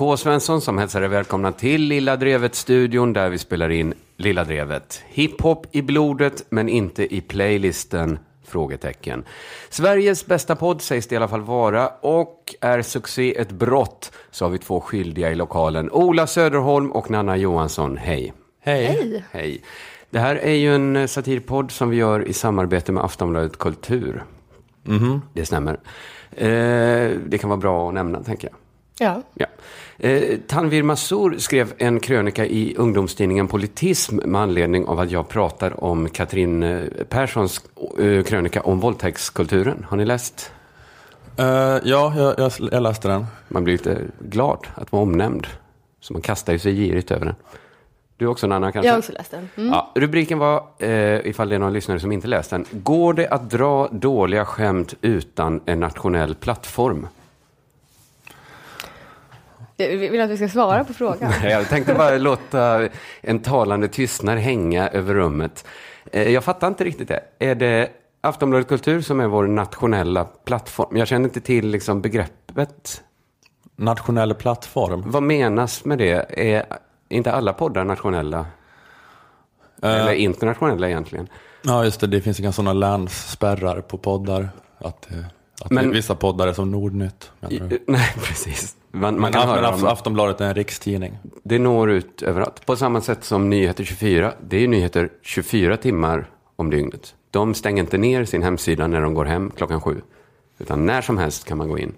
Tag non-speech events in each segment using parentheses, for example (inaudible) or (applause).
K. Svensson som hälsar er välkomna till Lilla Drevet-studion där vi spelar in Lilla Drevet. Hiphop i blodet men inte i playlisten? Frågetecken. Sveriges bästa podd sägs det i alla fall vara och är succé ett brott så har vi två skyldiga i lokalen. Ola Söderholm och Nanna Johansson. Hej. Hej. Hej. Hej. Det här är ju en satirpodd som vi gör i samarbete med Aftonbladet Kultur. Det stämmer. Eh, det kan vara bra att nämna, tänker jag. Ja. Ja. Eh, Tanvir Massour skrev en krönika i ungdomstidningen Politism med anledning av att jag pratar om Katrin eh, Perssons eh, krönika om våldtäktskulturen. Har ni läst? Eh, ja, jag, jag, jag läste den. Man blir lite glad att vara omnämnd. Så man kastar ju sig girigt över den. Du också Nanna kanske? Jag har också läst den. Mm. Ja, rubriken var, eh, ifall det är någon lyssnare som inte läst den, Går det att dra dåliga skämt utan en nationell plattform? Vill att vi ska svara på frågan. (laughs) Jag tänkte bara låta en talande tystnad hänga över rummet. Eh, Jag fattar inte riktigt det. Är det Aftonbladet Kultur som är vår nationella plattform? Jag känner inte till liksom begreppet. Nationell plattform. Vad menas med det? Är inte alla poddar nationella? Eller internationella egentligen? Ja, just det. Det finns inga sådana länsspärrar på poddar. Att, eh, att Men- vissa poddar är som Nordnytt. (laughs) Nej, precis. Man, man Men kan Af- höra Aftonbladet är en rikstidning. det når ut överallt. På samma sätt som Nyheter 24. Det är nyheter 24 timmar om dygnet. De stänger inte ner sin hemsida när de går hem klockan sju. Utan när som helst kan man gå in.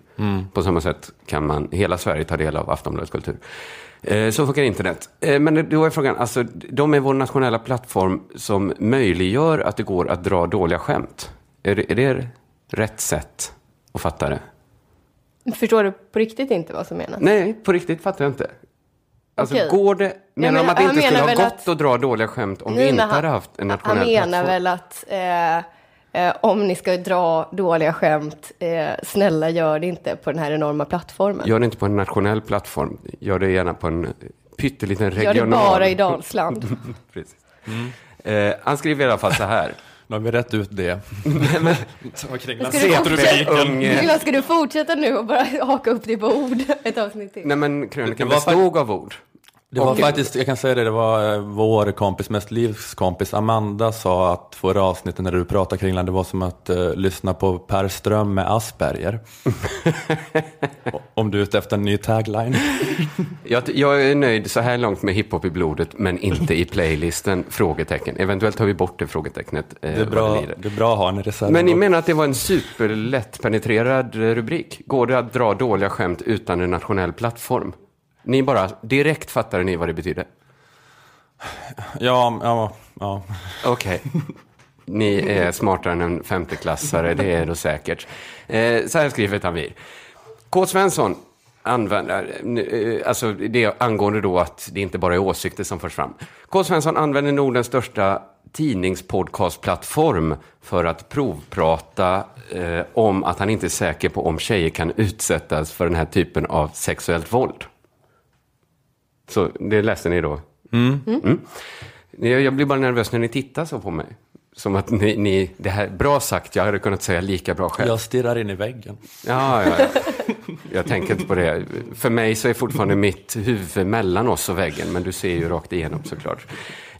På samma sätt kan man hela Sverige ta del av Aftonbladets kultur. Eh, Så funkar internet. Eh, Men då är frågan, alltså, de är vår nationella plattform som möjliggör att det går att dra dåliga skämt. Är är det rätt sätt att fatta det? Förstår du på riktigt inte vad som menas? Nej, på riktigt fattar jag inte. Alltså, Okej. går det... Menar de men att det han inte skulle menar ha väl gått att- att dra dåliga skämt om vi Nej, inte men han- hade haft en Han nationell menar plattform? väl att eh, eh, om ni ska dra dåliga skämt, eh, snälla gör det inte på den här enorma plattformen. Gör det inte på en nationell plattform. Gör det gärna på en pytteliten Gör regional... det bara i Dalsland. (laughs) Precis. Eh, han skriver i alla fall så här. Nu har vi rätt ut det. (laughs) Den Ska du fortsätta nu och bara haka upp dig på ord ett avsnitt till? Nej, men krönikan bestod av ord. Det var Och- faktiskt, jag kan säga det, det var eh, vår kompis, mest livskompis Amanda sa att förra avsnittet när du pratade kring det, det var som att eh, lyssna på Per Ström med Asperger. (laughs) Om du är ute efter en ny tagline. (laughs) Jag, jag är nöjd så här långt med hiphop i blodet, men inte i playlisten? (laughs) Frågetecken. Eventuellt tar vi bort det frågetecknet. eh, Det är bra, lider. det är bra att ha en reserv. Men ni menar att det var en superlätt penetrerad eh, rubrik? Går det att dra dåliga skämt utan en nationell plattform? Ni bara direkt fattade ni vad det betyder? Ja, ja, ja. Okej. Ni är smartare än en femteklassare, det är då säkert. Eh, så här skriver Tanvir. K. Svensson använder, eh, alltså det angående då att det inte bara är åsikter som förs fram. K. Svensson använder Nordens största tidningspodcastplattform för att provprata eh, om att han inte är säker på om tjejer kan utsättas för den här typen av sexuellt våld. Så det läste ni då? Mm. Jag jag blir bara nervös när ni tittar så på mig. Som att ni, ni det här, bra sagt, jag hade kunnat säga lika bra själv. Jag stirrar in i väggen. Ja, ja, ja. Jag tänker inte på det. För mig så är fortfarande mitt huvud mellan oss och väggen, men du ser ju rakt igenom såklart.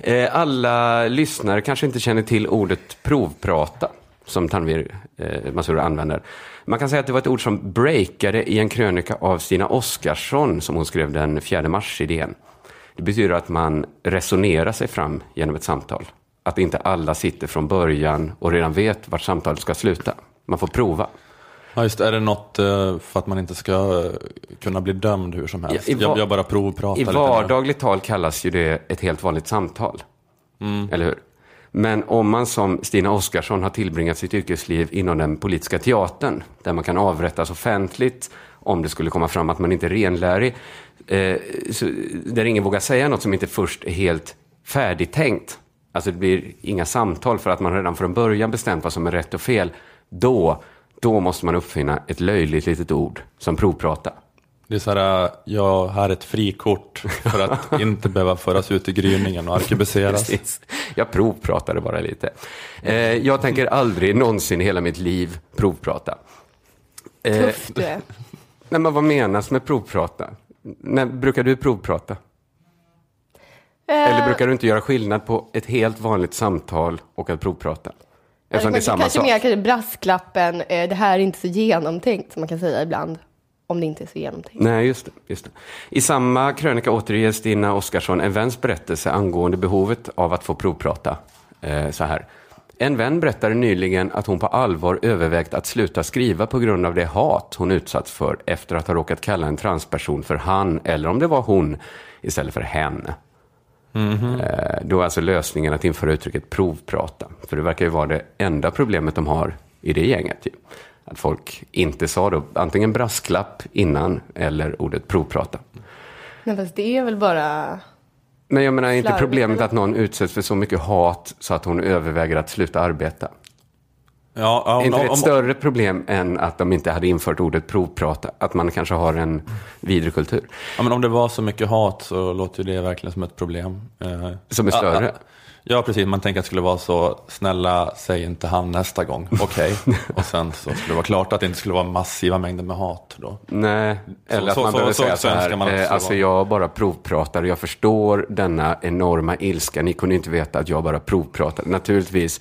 Eh, Alla lyssnare kanske inte känner till ordet provprata, som Tanvir eh, Masur använder. Man kan säga att det var ett ord som breakade i en krönika av Stina Oskarsson, som hon skrev den 4 mars i DN. Det betyder att man resonerar sig fram genom ett samtal. Att inte alla sitter från början och redan vet vart samtalet ska sluta. Man får prova. Ja, just. Är det något eh, för att man inte ska eh, kunna bli dömd hur som helst? Ja, va- jag, jag bara provpratar I vardagligt tal kallas ju det ett helt vanligt samtal. Eller hur? Men om man som Stina Oskarsson har tillbringat sitt yrkesliv inom den politiska teatern, där man kan avrättas offentligt om det skulle komma fram att man inte är renlärig, eh, så, där ingen vågar säga något som inte först är helt färdigtänkt, alltså det blir inga samtal för att man redan från början bestämt vad som är rätt och fel, då, då måste man uppfinna ett löjligt litet ord som provprata. Det är så här, äh, jag har ett frikort för att (laughs) inte behöva föras ut i gryningen och arkebuseras. Precis. Jag provpratade bara lite. Eh, jag tänker aldrig någonsin i hela mitt liv provprata. Eh, Tuff du är. nej, men vad menas med provprata? När brukar du provprata? Eller brukar du inte göra skillnad på ett helt vanligt samtal och att provprata? Eftersom det är samma kanske sak. mer kanske brasklappen, eh, det här är inte så genomtänkt, som man kan säga ibland. Om det inte är så genomtänkt. Nej, just det, just det. I samma krönika återger Stina Oskarsson en väns berättelse angående behovet av att få provprata. Eh, så här. En vän berättade nyligen att hon på allvar övervägt att sluta skriva på grund av det hat hon utsatts för efter att ha råkat kalla en transperson för han, eller om det var hon, istället för hen. Eh, Då är alltså lösningen att införa uttrycket provprata. För det verkar ju vara det enda problemet de har i det gänget. Ju. Att folk inte sa då antingen brasklapp innan eller ordet provprata. Nej, fast det är väl bara... Men jag menar är inte problemet att någon utsätts för så mycket hat så att hon överväger att sluta arbeta? Ja, ja, Är inte det om, ett om, större problem än att de inte hade infört ordet provprata? Att man kanske har en vidre kultur ja, men om det var så mycket hat så låter det verkligen som ett problem. Eh, som är större? Ja, ja, precis. Man tänker att det skulle vara så, snälla säg inte han nästa gång, okej. (laughs) Och sen så skulle det vara klart att det inte skulle vara massiva mängder med hat då. Nej, eller att så- man så- behöver så säga så svensk här, man eh, alltså jag bara provpratar och jag förstår denna enorma ilska. Ni kunde inte veta att jag bara provpratade. Naturligtvis,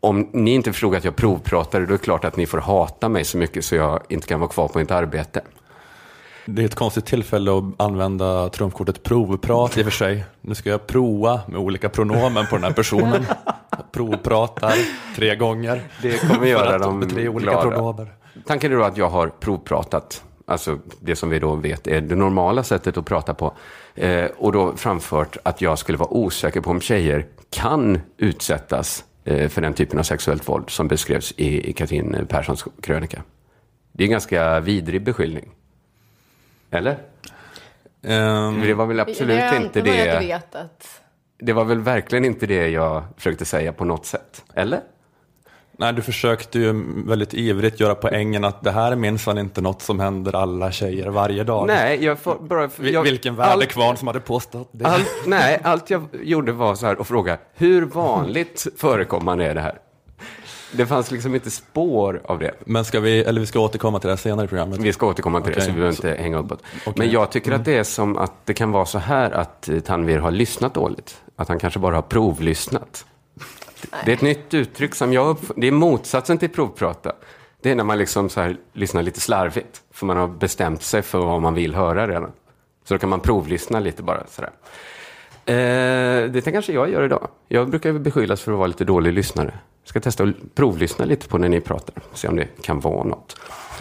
om ni inte förstod att jag provpratade, då är det klart att ni får hata mig så mycket så jag inte kan vara kvar på mitt arbete. Det är ett konstigt tillfälle att använda trumfkortet provprat i och för sig. Nu ska jag prova med olika pronomen på den här personen. Provpratar tre gånger. Det kommer göra dem med tre olika glada. pronomen. Tanken är då att jag har provpratat, alltså det som vi då vet är det normala sättet att prata på, eh, och då framfört att jag skulle vara osäker på om tjejer kan utsättas eh, för den typen av sexuellt våld som beskrevs i, i Katrin Perssons krönika. Det är en ganska vidrig beskyllning. Eller? Ehm, Det var väl absolut jag inte det. vet att... Det var väl verkligen inte det jag försökte säga på något sätt. Eller? nej, du försökte ju väldigt ivrigt göra poängen att det här är minsann inte något som händer alla tjejer varje dag. Nej, jag får bara... Jag, Vilken allt- värdekvarn som hade påstått det. Allt, nej, allt jag gjorde var så här att fråga, hur vanligt förekommande är det här? Det fanns liksom inte spår av det. Men ska vi, eller vi ska återkomma till det senare i programmet. Vi ska återkomma till det, Okej, så vi behöver så- inte hänga uppåt. okej. Men jag tycker att det är som att det kan vara så här att eh, Tanvir har lyssnat dåligt. Att han kanske bara har provlyssnat. Det är ett nytt uttryck som jag Det är motsatsen till provprata. Det är när man liksom så här lyssnar lite slarvigt. För man har bestämt sig för vad man vill höra redan. Så då kan man provlyssna lite bara sådär. Eh, det kanske jag gör idag. Jag brukar beskyllas för att vara lite dålig lyssnare. Jag ska testa att provlyssna lite på när ni pratar. Se om det kan vara något.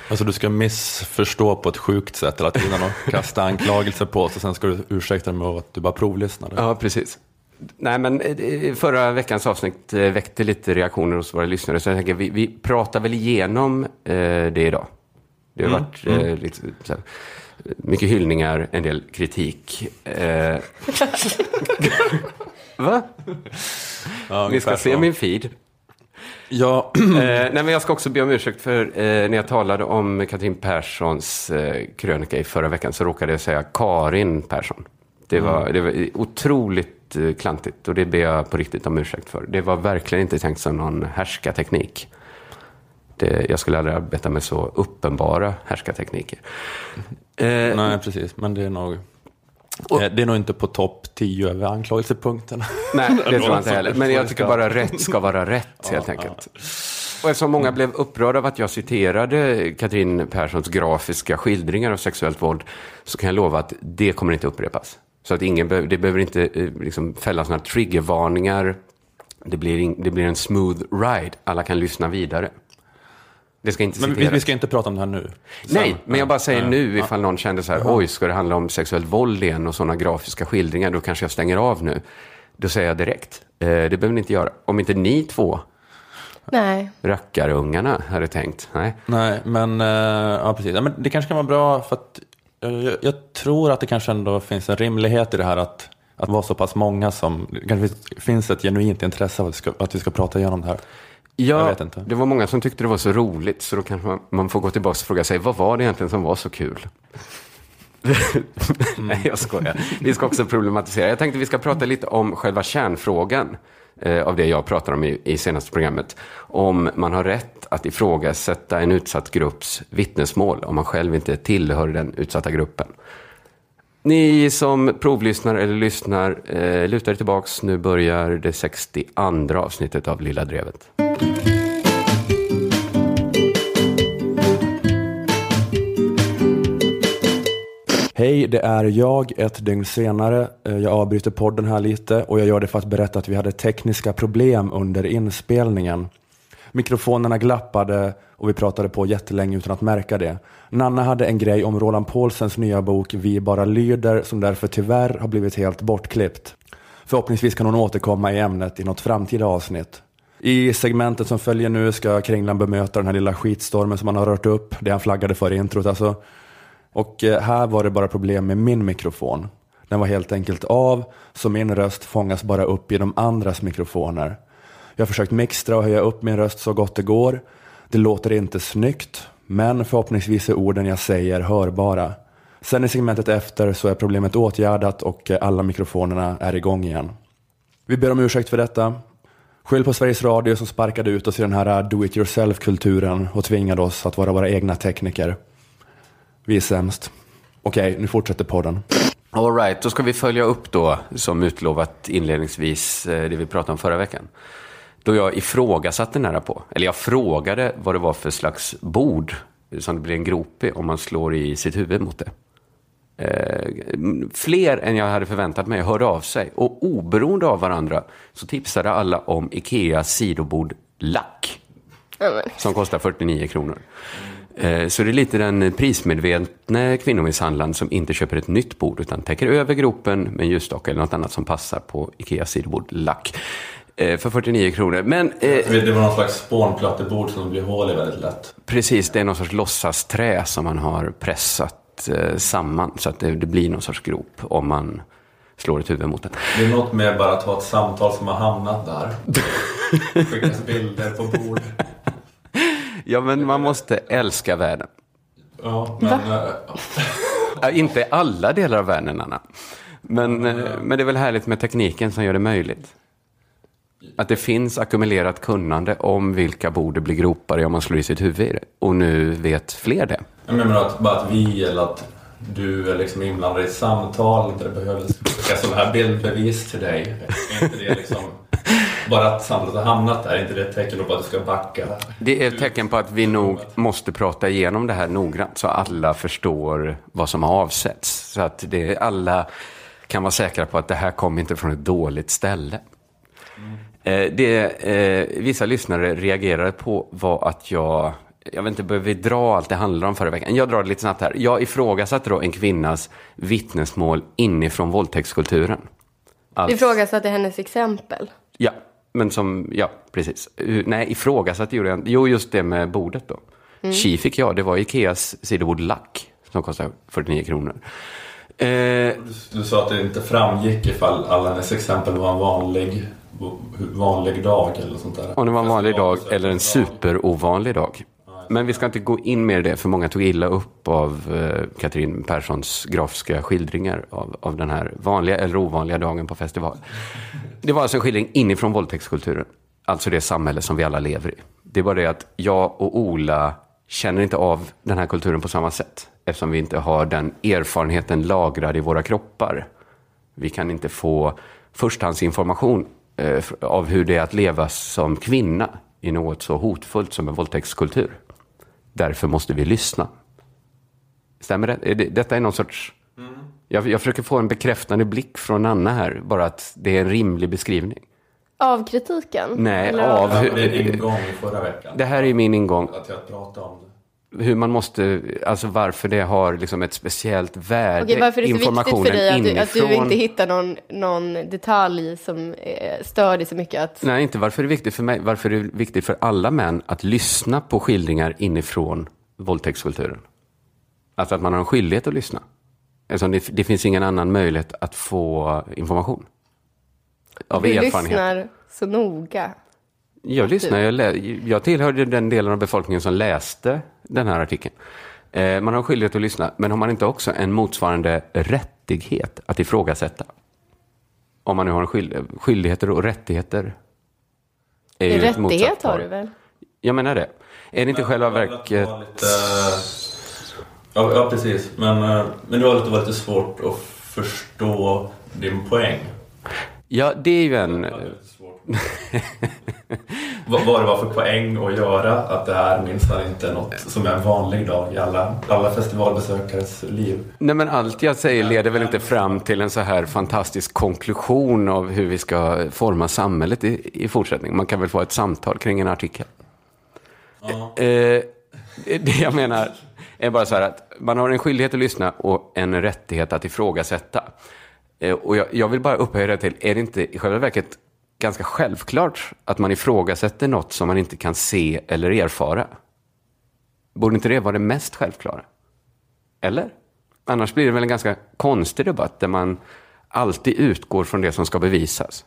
Alltså du ska missförstå på ett sjukt sätt hela tiden och (laughs) kasta anklagelser på oss och sen ska du ursäkta dig med att du bara provlyssnade. Ja, precis. Nej, men eh, förra veckans avsnitt eh, väckte lite reaktioner hos våra lyssnare. Så jag tänker, vi, vi pratar väl igenom eh, det idag. Det har varit eh, lite, så här, mycket hyllningar, en del kritik. Eh, (laughs) Va? Ja, Ni ska se så. min feed. Ja, (clears throat) Eh, (clears throat) nej, men jag ska också be om ursäkt för eh, när jag talade om Katrin Perssons eh, krönika i förra veckan så råkade jag säga Karin Persson. Det var, det var otroligt eh, klantigt och det ber jag på riktigt om ursäkt för. Det var verkligen inte tänkt som någon härskarteknik. Det, jag skulle aldrig arbeta med så uppenbara härskartekniker. Eh, nej precis, men det är nog, Och- eh, det är nog inte på topp 10 över anklagelsepunkterna. (laughs) Nej, det tror jag inte heller. Men jag tycker bara rätt ska vara rätt, helt enkelt. Och eftersom många blev upprörda av att jag citerade Katrin Perssons grafiska skildringar av sexuellt våld, så kan jag lova att det kommer inte upprepas. Så att ingen behöver, det behöver inte eh, liksom fällas några triggervarningar. Det blir, det blir en smooth ride. Alla kan lyssna vidare. Det ska inte Men citeras. vi, vi ska inte prata om det här nu. Sen- Nej, men jag bara säger nu ifall någon kände så här, oj, ska det handla om sexuellt våld igen och sådana grafiska skildringar, då kanske jag stänger av nu. Då säger jag direkt, eh, det behöver ni inte göra. Om inte ni två Nej. rackarungarna hade tänkt, nej. Nej, men, eh, ja, precis. Ja, men det kanske kan vara bra för att eh, jag, jag tror att det kanske ändå finns en rimlighet i det här att, att vara så pass många som, det kanske finns ett genuint intresse av att vi ska, att vi ska prata igenom det här. Ja, det var många som tyckte det var så roligt, så då kanske man, man får gå tillbaka och fråga sig, vad var det egentligen som var så kul? (laughs) Nej, jag skojar. Vi ska också problematisera. Jag tänkte vi ska prata lite om själva kärnfrågan eh, av det jag pratar om i, i senaste programmet. Om man har rätt att ifrågasätta en utsatt grupps vittnesmål om man själv inte tillhör den utsatta gruppen. Ni som provlyssnar eller lyssnar, eh, luta er tillbaks. Nu börjar det 62 avsnittet av Lilla Drevet. Hej, det är jag ett dygn senare. Eh, jag avbryter podden här lite och jag gör det för att berätta att vi hade tekniska problem under inspelningen. Mikrofonerna glappade och vi pratade på jättelänge utan att märka det. Nanna hade en grej om Roland Paulsens nya bok Vi bara lyder som därför tyvärr har blivit helt bortklippt. Förhoppningsvis kan hon återkomma i ämnet i något framtida avsnitt. I segmentet som följer nu ska Kringlan bemöta den här lilla skitstormen som han har rört upp, det han flaggade för i introt alltså. Och eh, här var det bara problem med min mikrofon. Den var helt enkelt av, så min röst fångas bara upp i de andras mikrofoner. Jag har försökt mixtra och höja upp min röst så gott det går. Det låter inte snyggt, men förhoppningsvis är orden jag säger hörbara. Sen i segmentet efter så är problemet åtgärdat och alla mikrofonerna är igång igen. Vi ber om ursäkt för detta. Skyll på Sveriges Radio som sparkade ut oss i den här do it yourself-kulturen och tvingade oss att vara våra egna tekniker. Vi är sämst. Okej, nu fortsätter podden. All right, då ska vi följa upp då, som utlovat inledningsvis, eh, det vi pratade om förra veckan. Då jag ifrågasatte nära på, eller jag frågade vad det var för slags bord som det blir en grop i om man slår i sitt huvud mot det. Eh, fler än jag hade förväntat mig hörde av sig och oberoende av varandra så tipsade alla om Ikeas sidobord Lack som kostar 49 kronor. Eh, Så det är lite den prismedvetna kvinnomisshandlaren som inte köper ett nytt bord utan täcker över gropen med en ljusstake eller något annat som passar på Ikeas sidobord lack. Eh, För 49 kronor. Men eh, Det var någon slags spånplattebord som blir hål i väldigt lätt. precis, det är någon sorts låtsasträ som man har pressat eh, samman så att det, det blir någon sorts grop om man slår ett huvud mot den. Det är något med bara att ha ett samtal som har hamnat där. (laughs) Skickas bilder på bord. Ja, men man måste älska världen. Ja, men... Ja, inte alla delar av världen, Anna. Men, eh, men det är väl härligt med tekniken som gör det möjligt. Att det finns ackumulerat kunnande om vilka bord det blir gropar i om man slår i sitt huvud i det. Och nu vet fler det. Jag menar att bara att vi eller att du är liksom inblandad i ett samtal där det behövs sådana här bildbevis till dig. Är inte det liksom... Bara att samtalet har hamnat där, är inte det ett tecken på att du ska backa? Det är ett tecken på att vi nog måste prata igenom det här noggrant så alla förstår vad som har avsetts. Så att det, alla kan vara säkra på att det här kommer inte från ett dåligt ställe. Eh, Det eh, vissa lyssnare reagerade på var att jag, jag vet inte, behöver vi dra allt det handlar om förra veckan? Jag drar det lite snabbt här. Jag ifrågasatte då en kvinnas vittnesmål inifrån våldtäktskulturen. Alltså- Ifrågasatte hennes exempel. Ja, men som, ja, precis. Nej, ifrågasatte gjorde jag inte. Jo, just det med bordet då. Chi fick jag, det var Ikeas sidobord lack som kostar 49 kronor. Eh, Du, du sa att det inte framgick ifall alla hennes exempel var en vanlig, vanlig dag eller sånt där. om det var en vanlig dag eller en superovanlig dag. Men vi ska inte gå in mer i det, för många tog illa upp av eh, Katrin Perssons grafiska skildringar av, av den här vanliga eller ovanliga dagen på festival. Det var alltså en skildring inifrån våldtäktskulturen. Alltså det samhälle som vi alla lever i. Det var det att jag och Ola känner inte av den här kulturen på samma sätt. Eftersom vi inte har den erfarenheten lagrad i våra kroppar. Vi kan inte få förstahandsinformation eh, av hur det är att leva som kvinna i något så hotfullt som en våldtäktskultur. Därför måste vi lyssna. Stämmer det? Är det detta är någon sorts... Jag, jag försöker få en bekräftande blick från Anna här, bara att det är en rimlig beskrivning. Av kritiken? Nej, Eller av- Det var din ingång i förra veckan. Det här är min ingång. Att jag pratade om det. Hur man måste, alltså varför det har liksom ett speciellt värde. Okej, varför är det så viktigt för dig att du, att du inte hittar någon, någon detalj som eh, stör dig så mycket att... Nej, inte varför det är viktigt för mig. Varför är det viktigt för alla män att lyssna på skildringar inifrån våldtäktskulturen? Alltså att man har en skyldighet att lyssna. Eftersom det, det finns ingen annan möjlighet att få information. Av du erfarenhet. lyssnar så noga. Jag lyssnar. Jag, lä, jag tillhörde den delen av befolkningen som läste den här artikeln. Eh, man har skyldighet att lyssna, men har man inte också en motsvarande rättighet att ifrågasätta? Om man nu har en skyld, skyldigheter och rättigheter. är ju Rättighet har du väl? Jag menar det. Är det inte själva verket... Lite Ja, ja precis. Men, eh, men det var lite, var lite svårt att förstå din poäng. Ja, det är ju en... (laughs) vad, vad det var för poäng att göra att det här minsann inte är något som är en vanlig dag i alla, alla festivalbesökares liv. Nej, men allt jag säger leder väl inte fram till en så här fantastisk konklusion av hur vi ska forma samhället i, i fortsättningen. Man kan väl få ett samtal kring en artikel. Ja. Eh, det jag menar är bara så här att man har en skyldighet att lyssna och en rättighet att ifrågasätta. Eh, och jag, jag vill bara upphöja det till, är det inte i själva verket ganska självklart att man ifrågasätter något som man inte kan se eller erfara? Borde inte det vara det mest självklara? Eller? Annars blir det väl en ganska konstig debatt där man alltid utgår från det som ska bevisas.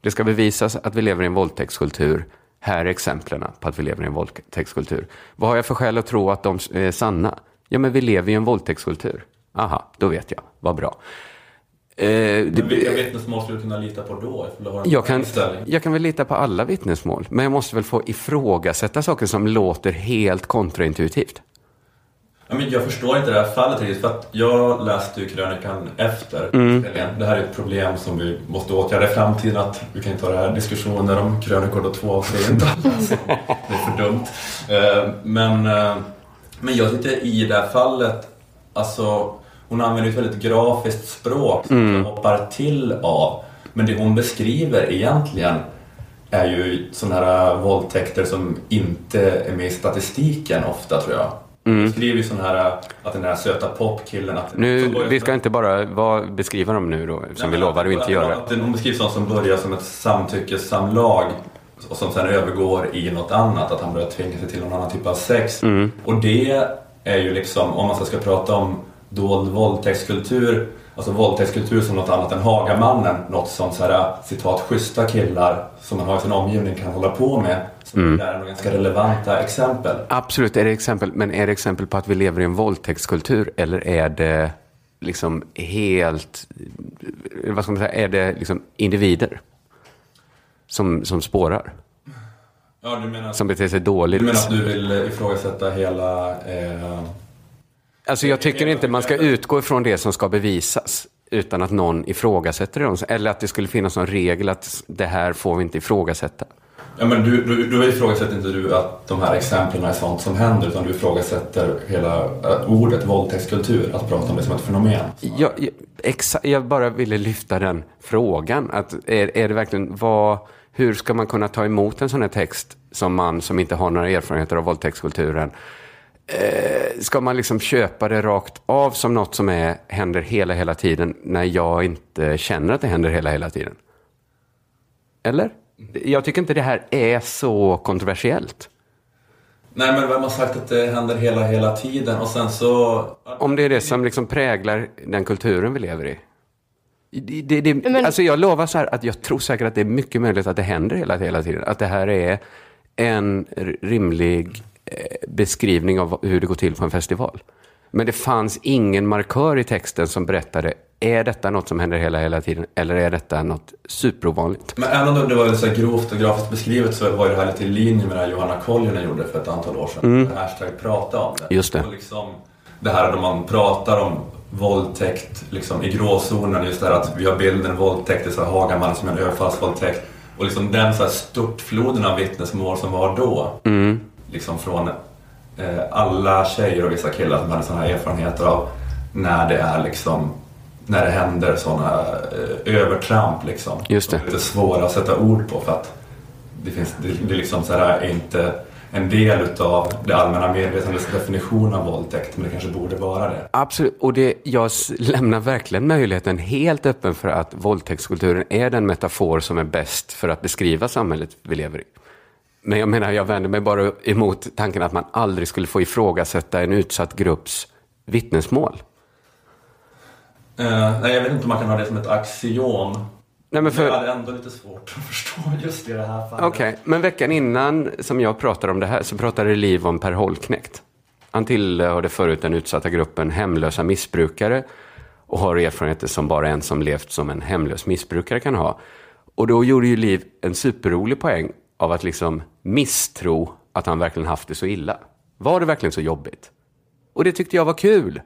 Det ska bevisas att vi lever i en våldtäktskultur. Här är exemplen på att vi lever i en våldtäktskultur. Vad har jag för skäl att tro att de är sanna? Ja, men vi lever i en våldtäktskultur. Aha, då vet jag. Vad bra. Eh, men vilka vittnesmål skulle du kunna lita på då? Jag kan, jag kan väl lita på alla vittnesmål, men jag måste väl få ifrågasätta saker som låter helt kontraintuitivt. Ja, men jag förstår inte det här fallet riktigt, för att jag läste ju krönikan efter mm. Det här är ett problem som vi måste åtgärda i framtiden, att vi kan inte ha det här diskussioner om krönikor då två av tre inte Det är för dumt. Eh, men, eh, men jag tyckte i det här fallet, alltså hon använder ett väldigt grafiskt språk som mm. hoppar till av. Men det hon beskriver egentligen är ju sådana här våldtäkter som inte är med i statistiken ofta tror jag. Mm. Hon beskriver ju sån här, att den där söta popkillen... Att, nu, vi ska inte bara vad, beskriva dem nu då, som vi lovade att inte göra. Hon beskriver sånt som börjar som ett samtyckessamlag och som sen övergår i något annat, att han börjar tvinga sig till någon annan typ av sex. Mm. Och det är ju liksom, om man ska prata om dold våldtäktskultur, alltså våldtäktskultur som något annat än Hagamannen, något som så här, citat schyssta killar som man har i sin omgivning kan hålla på med. Som mm. är nog ganska relevanta exempel. Absolut, är det exempel, men är det exempel på att vi lever i en våldtäktskultur eller är det liksom helt, vad ska man säga, är det liksom individer som, som spårar? Ja, du menar, som beter sig dåligt. Du menar att du vill ifrågasätta hela eh, Alltså jag tycker inte man ska utgå ifrån det som ska bevisas utan att någon ifrågasätter det. Eller att det skulle finnas någon regel att det här får vi inte ifrågasätta. Ja, men du, du, du ifrågasätter inte du att de här exemplen är sånt som händer utan du ifrågasätter hela äh, ordet våldtäktskultur, att prata om det som ett fenomen. Jag, jag, exa, jag bara ville lyfta den frågan. Att är, är det verkligen vad, hur ska man kunna ta emot en sån här text som man som inte har några erfarenheter av våldtäktskulturen eh, ska man liksom köpa det rakt av som något som är, händer hela, hela tiden när jag inte känner att det händer hela, hela tiden? Eller? Jag tycker inte det här är så kontroversiellt. Nej, men vem har sagt att det händer hela, hela tiden? Och sen så... Om det är det som liksom präglar den kulturen vi lever i. Det, det, det, men... Alltså jag lovar så här att jag tror säkert att det är mycket möjligt att det händer hela, hela tiden. Att det här är en rimlig beskrivning av hur det går till på en festival. Men det fanns ingen markör i texten som berättade är detta något som händer hela, hela tiden eller är detta något superovanligt? Men även om det var så grovt och grafiskt beskrivet så var det här lite i linje med det Johanna Koljonen gjorde för ett antal år sedan. Mm. Hashtag prata om det. Just det. Och liksom, det här då man pratar om våldtäkt liksom, i gråzonen, just det här att vi har bilden våldtäkt, är så Hagaman som en överfallsvåldtäkt. Och liksom den så här störtfloden av vittnesmål som var då. Mm liksom från eh, alla tjejer och vissa killar som hade sådana här erfarenheter av när det är liksom när det händer sådana eh, övertramp liksom. Just det. lite svåra att sätta ord på för att det, finns, det, det liksom så här, är inte en del utav det allmänna medvetandets definition av våldtäkt, men det kanske borde vara det. Absolut, och det, jag lämnar verkligen möjligheten helt öppen för att våldtäktskulturen är den metafor som är bäst för att beskriva samhället vi lever i. Men jag menar, jag vänder mig bara emot tanken att man aldrig skulle få ifrågasätta en utsatt grupps vittnesmål. Uh, nej, jag vet inte om man kan ha det som ett axiom. Nej, men för... Jag hade ändå lite svårt att (laughs) förstå just i det här fallet. Okej, okay. men veckan innan som jag pratade om det här så pratade Liv om Per Holknekt. Han tillhörde förut den utsatta gruppen hemlösa missbrukare och har erfarenheter som bara en som levt som en hemlös missbrukare kan ha. Och då gjorde ju Liv en superrolig poäng av att liksom misstro att han verkligen haft det så illa. Var det verkligen så jobbigt? Och det tyckte jag var kul.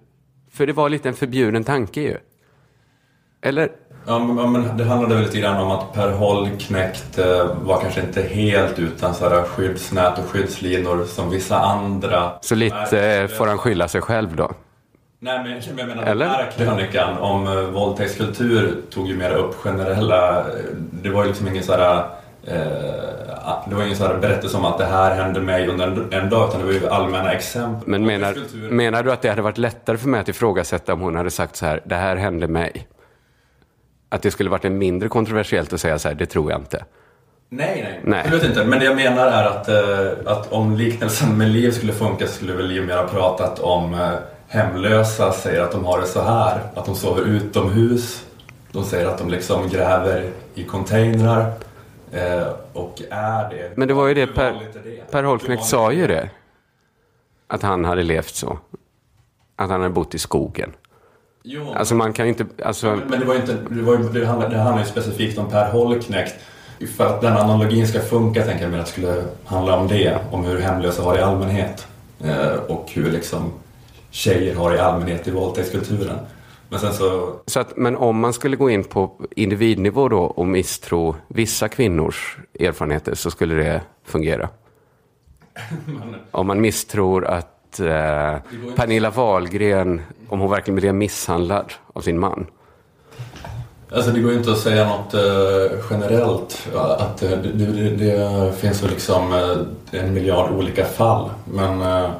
För det var lite en förbjuden tanke ju. Eller? Ja, men, det handlade väl lite grann om att Per Holknekt eh, var kanske inte helt utan så här skyddsnät och skyddslinor som vissa andra. Så lite får han skylla sig själv då? Nej, men jag menar Eller? den här krönikan om uh, våldtäktskultur tog ju mer upp generella, det var ju liksom ingen så här, eh, det var ingen så här berättelse om att det här hände mig under en, en dag, utan det var ju allmänna exempel. Men menar, menar du att det hade varit lättare för mig att ifrågasätta om hon hade sagt så här, det här hände mig? Att det skulle varit en mindre kontroversiellt att säga så här, det tror jag inte. Nej, nej, Nej. absolut inte. Men det jag menar är att, eh, att om liknelsen med Liv skulle funka så skulle väl Liv mer ha pratat om eh, hemlösa säger att de har det så här, att de sover utomhus. De säger att de liksom gräver i containrar eh, och är det. Men det var ju det Per, det? per Holknekt sa ju det. Att han hade levt så. Att han hade bott i skogen. Jo, Alltså man kan inte, alltså, Men det var ju inte, det, var det, handlar, det handlar ju specifikt om Per Holknekt. För att den analogin ska funka tänker jag mig att det skulle handla om det. Om hur hemlösa har i allmänhet. Eh, och hur liksom tjejer har i allmänhet i våldtäktskulturen. Men sen så, så att, men om man skulle gå in på individnivå då och misstro vissa kvinnors erfarenheter så skulle det fungera. (laughs) Om man misstror att eh, Pernilla Wahlgren, om hon verkligen blev misshandlad av sin man. alltså det går ju inte att säga något eh, generellt. Att eh, det, det, det finns väl liksom eh, en miljard olika fall. Men, eh,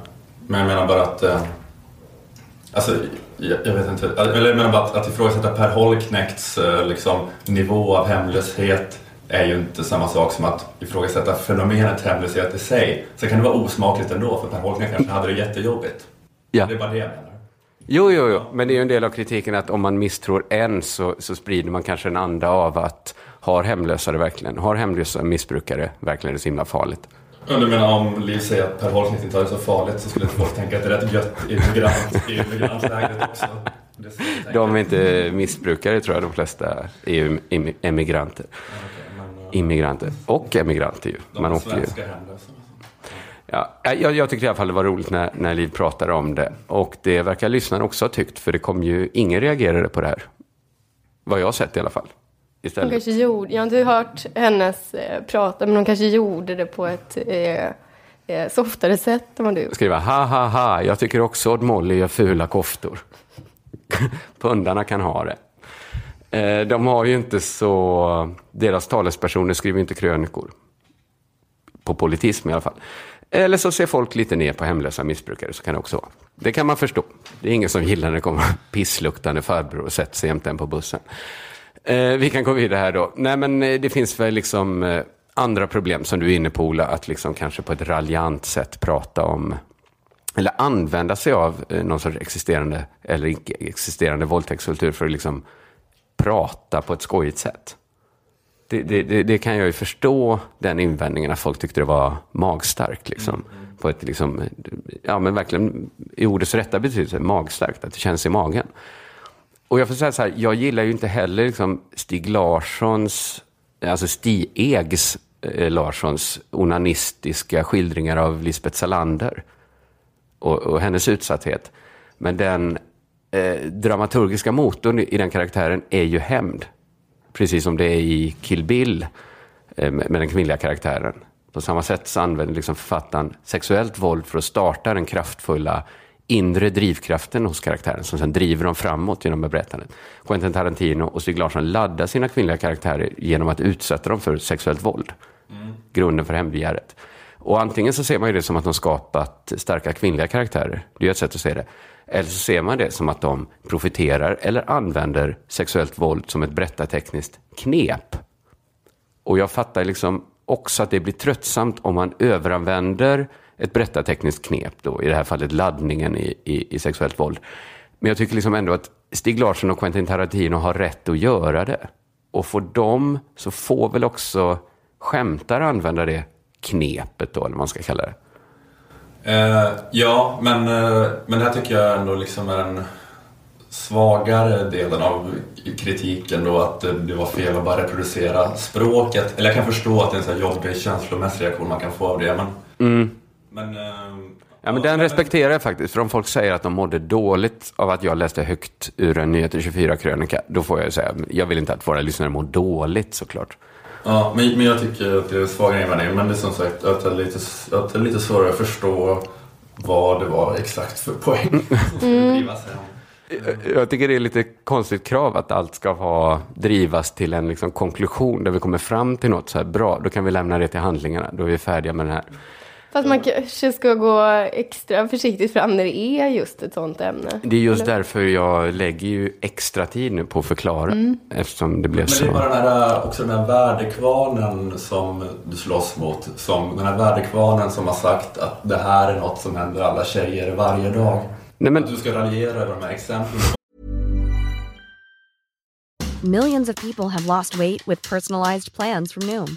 men jag menar bara att eh, Alltså, jag, jag vet inte. Eller jag menar bara att, att ifrågasätta Per Holknekts eh, liksom, nivå av hemlöshet är ju inte samma sak som att ifrågasätta fenomenet hemlöshet i sig. Så kan det vara osmakligt ändå, för Per Holknekt kanske hade det jättejobbigt. Ja. Det är bara det jag menar. Jo, jo, jo, men det är ju en del av kritiken att om man misstror en så, så sprider man kanske en anda av att har hemlösa det verkligen? Har hemlösa missbrukare verkligen det så himla farligt? Ja, Du menar om Liv säger att Per inte har det så farligt så skulle folk tänka att det är rätt gött i immigrant, i immigrantlägret också. De är inte missbrukare tror jag, de flesta är ju im- emigranter. Okej, men, eh, Immigranter. Och emigranter ju. de Man är åker ju. Ja, jag, jag tyckte i alla fall det var roligt när, när Liv pratade om det. Och det verkar lyssnarna också ha tyckt, för det kom ju, ingen reagerade på det här. Vad jag har sett i alla fall. Hon Istället. kanske gjorde, jag har inte hört hennes eh, prata, men hon kanske gjorde det på ett eh, eh, softare sätt än vad du Skriva ha ha ha, jag tycker också att Molly gör fula koftor. (laughs) Pundarna kan ha det. Eh, De har ju inte så, deras talespersoner skriver inte krönikor. På politism i alla fall. Eller så ser folk lite ner på hemlösa missbrukare, så kan det också vara. Det kan man förstå. Det är ingen som gillar när det kommer (laughs) pissluktande farbror och sätter sig jämte en på bussen. Eh, vi kan gå vidare här då. Nej, men eh, det finns väl liksom eh, andra problem som du är inne på, Ola, att liksom kanske på ett raljant sätt prata om eller använda sig av eh, någon sorts existerande eller icke existerande våldtäktskultur för att liksom prata på ett skojigt sätt. Det, det, det, det kan jag ju förstå, den invändningen, att folk tyckte det var magstarkt. Liksom, På ett, liksom, ja men verkligen i ordets rätta betydelse, magstarkt, att det känns i magen. Och jag får säga så här, jag gillar ju inte heller liksom Stig Larssons, alltså Stig Egs eh, Larssons onanistiska skildringar av Lisbeth Salander och, och hennes utsatthet. Men den eh, dramaturgiska motorn i, den karaktären är ju hämnd. Precis som det är i Kill Bill eh, med, med den kvinnliga karaktären. På samma sätt så använder liksom författaren sexuellt våld för att starta den kraftfulla inre drivkraften hos karaktären som sen driver dem framåt genom berättandet. Quentin Tarantino och Stig Larsson laddar sina kvinnliga karaktärer genom att utsätta dem för sexuellt våld. Grunden för hämndbegäret. Och antingen så ser man ju det som att de skapat starka kvinnliga karaktärer. Det är ett sätt att se det. Eller så ser man det som att de profiterar eller använder sexuellt våld som ett berättartekniskt knep. Och jag fattar liksom också att det blir tröttsamt om man överanvänder ett berättartekniskt knep, då, i det här fallet laddningen i, i, i sexuellt våld. Men jag tycker liksom ändå att Stig Larsson och Quentin Tarantino har rätt att göra det. Och för dem så får väl också skämtare använda det knepet då, eller vad man ska kalla det. Eh, ja, men, eh, men det här tycker jag ändå liksom är den svagare delen av kritiken då att det var fel att bara reproducera språket. Eller jag kan förstå att det är en sån här jobbig känslomässig reaktion man kan få av det. Men, men eh, Ja, men den respekterar jag faktiskt. För om folk säger att de mådde dåligt av att jag läste högt ur en Nyheter 24-krönika, då får jag ju säga, jag vill inte att våra lyssnare mår dåligt såklart. Ja, men, men jag tycker att det är svagare med det. Men det är som sagt att det är lite, att det är lite svårare att förstå vad det var exakt för poäng (laughs) som skulle drivas hem. Jag tycker det är lite konstigt krav att allt ska ha, drivas till en liksom konklusion där vi kommer fram till något så här bra. Då kan vi lämna det till handlingarna. Då är vi färdiga med den här. Fast man kanske ska gå extra försiktigt fram när det är just ett sånt ämne. Det är just Eller? därför jag lägger ju extra tid nu på att förklara. Eftersom det blev Men det är så. bara den här, också den här värdekvarnen som du slåss mot. Som, den här värdekvarnen som har sagt att det här är något som händer alla tjejer varje dag. Nej, men Att du ska raljera över de här exemplen. Millions of people have lost weight with personalized plans from Noom,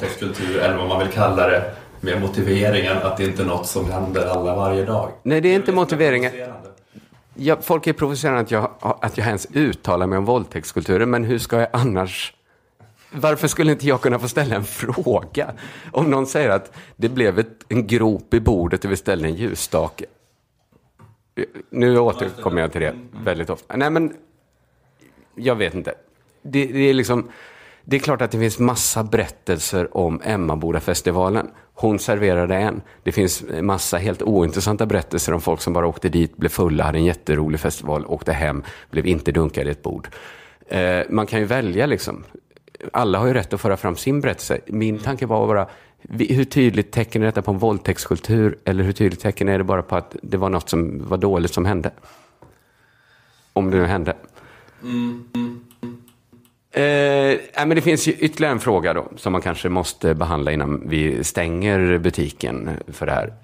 Våldtäktskultur, eller vad man vill kalla det. Med motiveringen att det inte är något som händer alla varje dag. Nej, det är inte lite motiveringen. provocerande. Ja, folk är provocerade att jag, att jag ens uttalar mig om våldtäktskulturen, men hur ska jag annars... Varför skulle inte jag kunna få ställa en fråga? Om någon säger att det blev ett, en grop i bordet och vi ställde en ljusstake. Nu återkommer jag till det väldigt ofta. Nej, men jag vet inte. Det, det är liksom... Det är klart att det finns massa berättelser om Emmabodafestivalen. Hon serverade en. Det finns massa helt ointressanta berättelser om folk som bara åkte dit, blev fulla, hade en jätterolig festival, åkte hem, blev inte dunkade i ett bord. Eh, man kan ju välja liksom. Alla har ju rätt att föra fram sin berättelse. Min tanke var bara, hur tydligt tecken är detta på en våldtäktskultur? Eller hur tydligt tecken är det bara på att det var något som var dåligt som hände? Om det nu hände. Mm, mm. Eh, men det finns ju ytterligare en fråga då, som man kanske måste behandla innan vi stänger butiken för det här.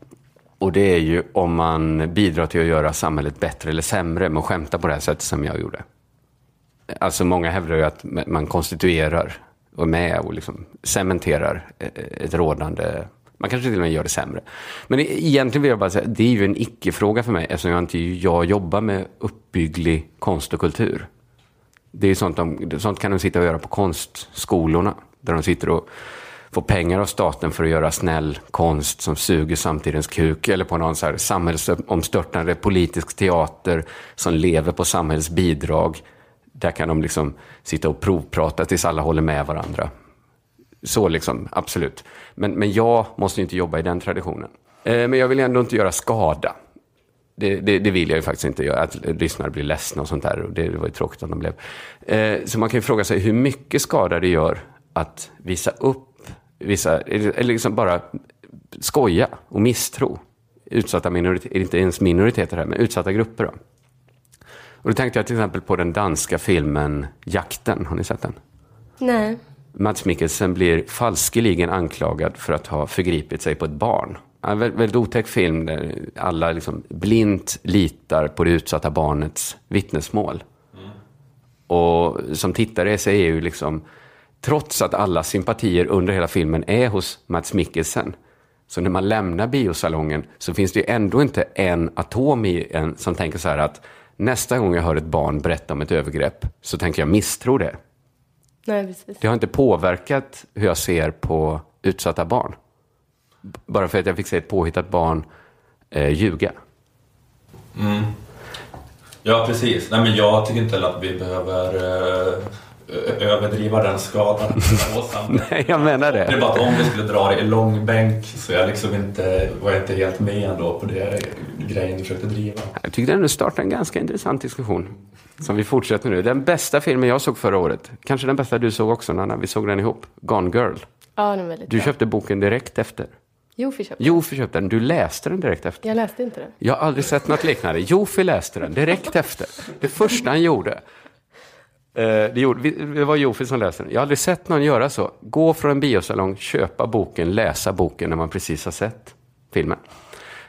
Och det är ju om man bidrar till att göra samhället bättre eller sämre med att skämta på det här sättet som jag gjorde. Alltså många hävdar ju att man konstituerar och är med och liksom cementerar eh, ett rådande... Man kanske till och med gör det sämre. Men e-, egentligen vill jag bara säga, det är ju en icke-fråga för mig eftersom jag inte jag jobbar med uppbygglig konst och kultur. Det är sånt, de, sånt kan de sitta och göra på konstskolorna. Där de sitter och får pengar av staten för att göra snäll konst som suger samtidens kuk. Eller på någon så här samhällsomstörtande politisk teater som lever på samhällets bidrag. Där kan de liksom sitta och provprata tills alla håller med varandra. Så liksom, absolut. Men, men jag måste inte jobba i den traditionen. Eh, men jag vill ändå inte göra skada. Det, det, det vill jag ju faktiskt inte att lyssnare blir ledsna och sånt där. Och det, det var ju tråkigt att de blev. Eh, så man kan ju fråga sig hur mycket skada det gör att visa upp vissa, eller eller liksom bara skoja och misstro. Utsatta minoriteter, inte ens minoriteter här, men utsatta grupper. Då. Och då tänkte jag till exempel på den danska filmen Jakten, har ni sett den? Nej. Mats Mikkelsen blir falskeligen anklagad för att ha förgripit sig på ett barn. En väldigt, väldigt otäck film där alla liksom blint litar på det utsatta barnets vittnesmål. Och som tittare så är ju liksom, trots att alla sympatier under hela filmen är hos Mats Mikkelsen, så när man lämnar biosalongen så finns det ju ändå inte en atom i en som tänker så här att nästa gång jag hör ett barn berätta om ett övergrepp så tänker jag misstro det. Nej, precis. Det har inte påverkat hur jag ser på utsatta barn. Bara för att jag fick se ett påhittat barn eh, ljuga. Ja, precis. Nej, men jag tycker inte att vi behöver eh, överdriva den skadan. (laughs) Nej, jag menar Det är det. bara att om vi skulle dra det i långbänk så jag liksom inte, var jag inte helt med ändå på det grejen du försökte driva. Jag tyckte ändå startade en ganska intressant diskussion. Som vi fortsätter nu. Den bästa filmen jag såg förra året, kanske den bästa du såg också Nanna, vi såg den ihop, Gone Girl. Ja, den är väldigt Du bra. köpte boken direkt efter. Jofi köpte Jofi köpte den, du läste den direkt efter. Jag läste inte den. Jag har aldrig sett något liknande. Jofi läste den direkt efter. Det första han gjorde. Eh, det, gjorde det var Jofi som läste den. Jag har aldrig sett någon göra så. Gå från en biosalong, köpa boken, läsa boken när man precis har sett filmen.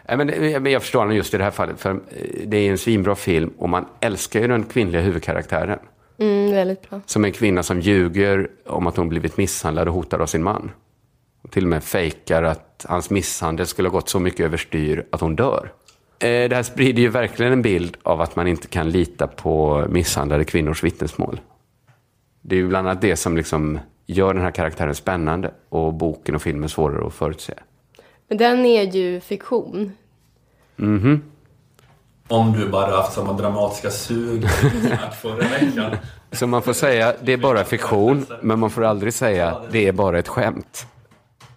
Men, det- men jag förstår honom just i det här fallet, för eh, det är en svinbra film och man älskar ju den kvinnliga huvudkaraktären. Mm, väldigt bra. Som en kvinna som ljuger om att hon blivit misshandlad och hotad av sin man. Till och med fejkar att hans misshandel skulle ha gått så mycket överstyr att hon dör. Eh, Det här sprider ju verkligen en bild av att man inte kan lita på misshandlade kvinnors vittnesmål. Det är ju bland annat det som liksom gör den här karaktären spännande och boken och filmen svårare att förutse. Men den är ju fiktion. Om du bara haft samma dramatiska sug snart förra veckan. Så man får säga det är bara fiktion, men man får aldrig säga det är bara ett skämt.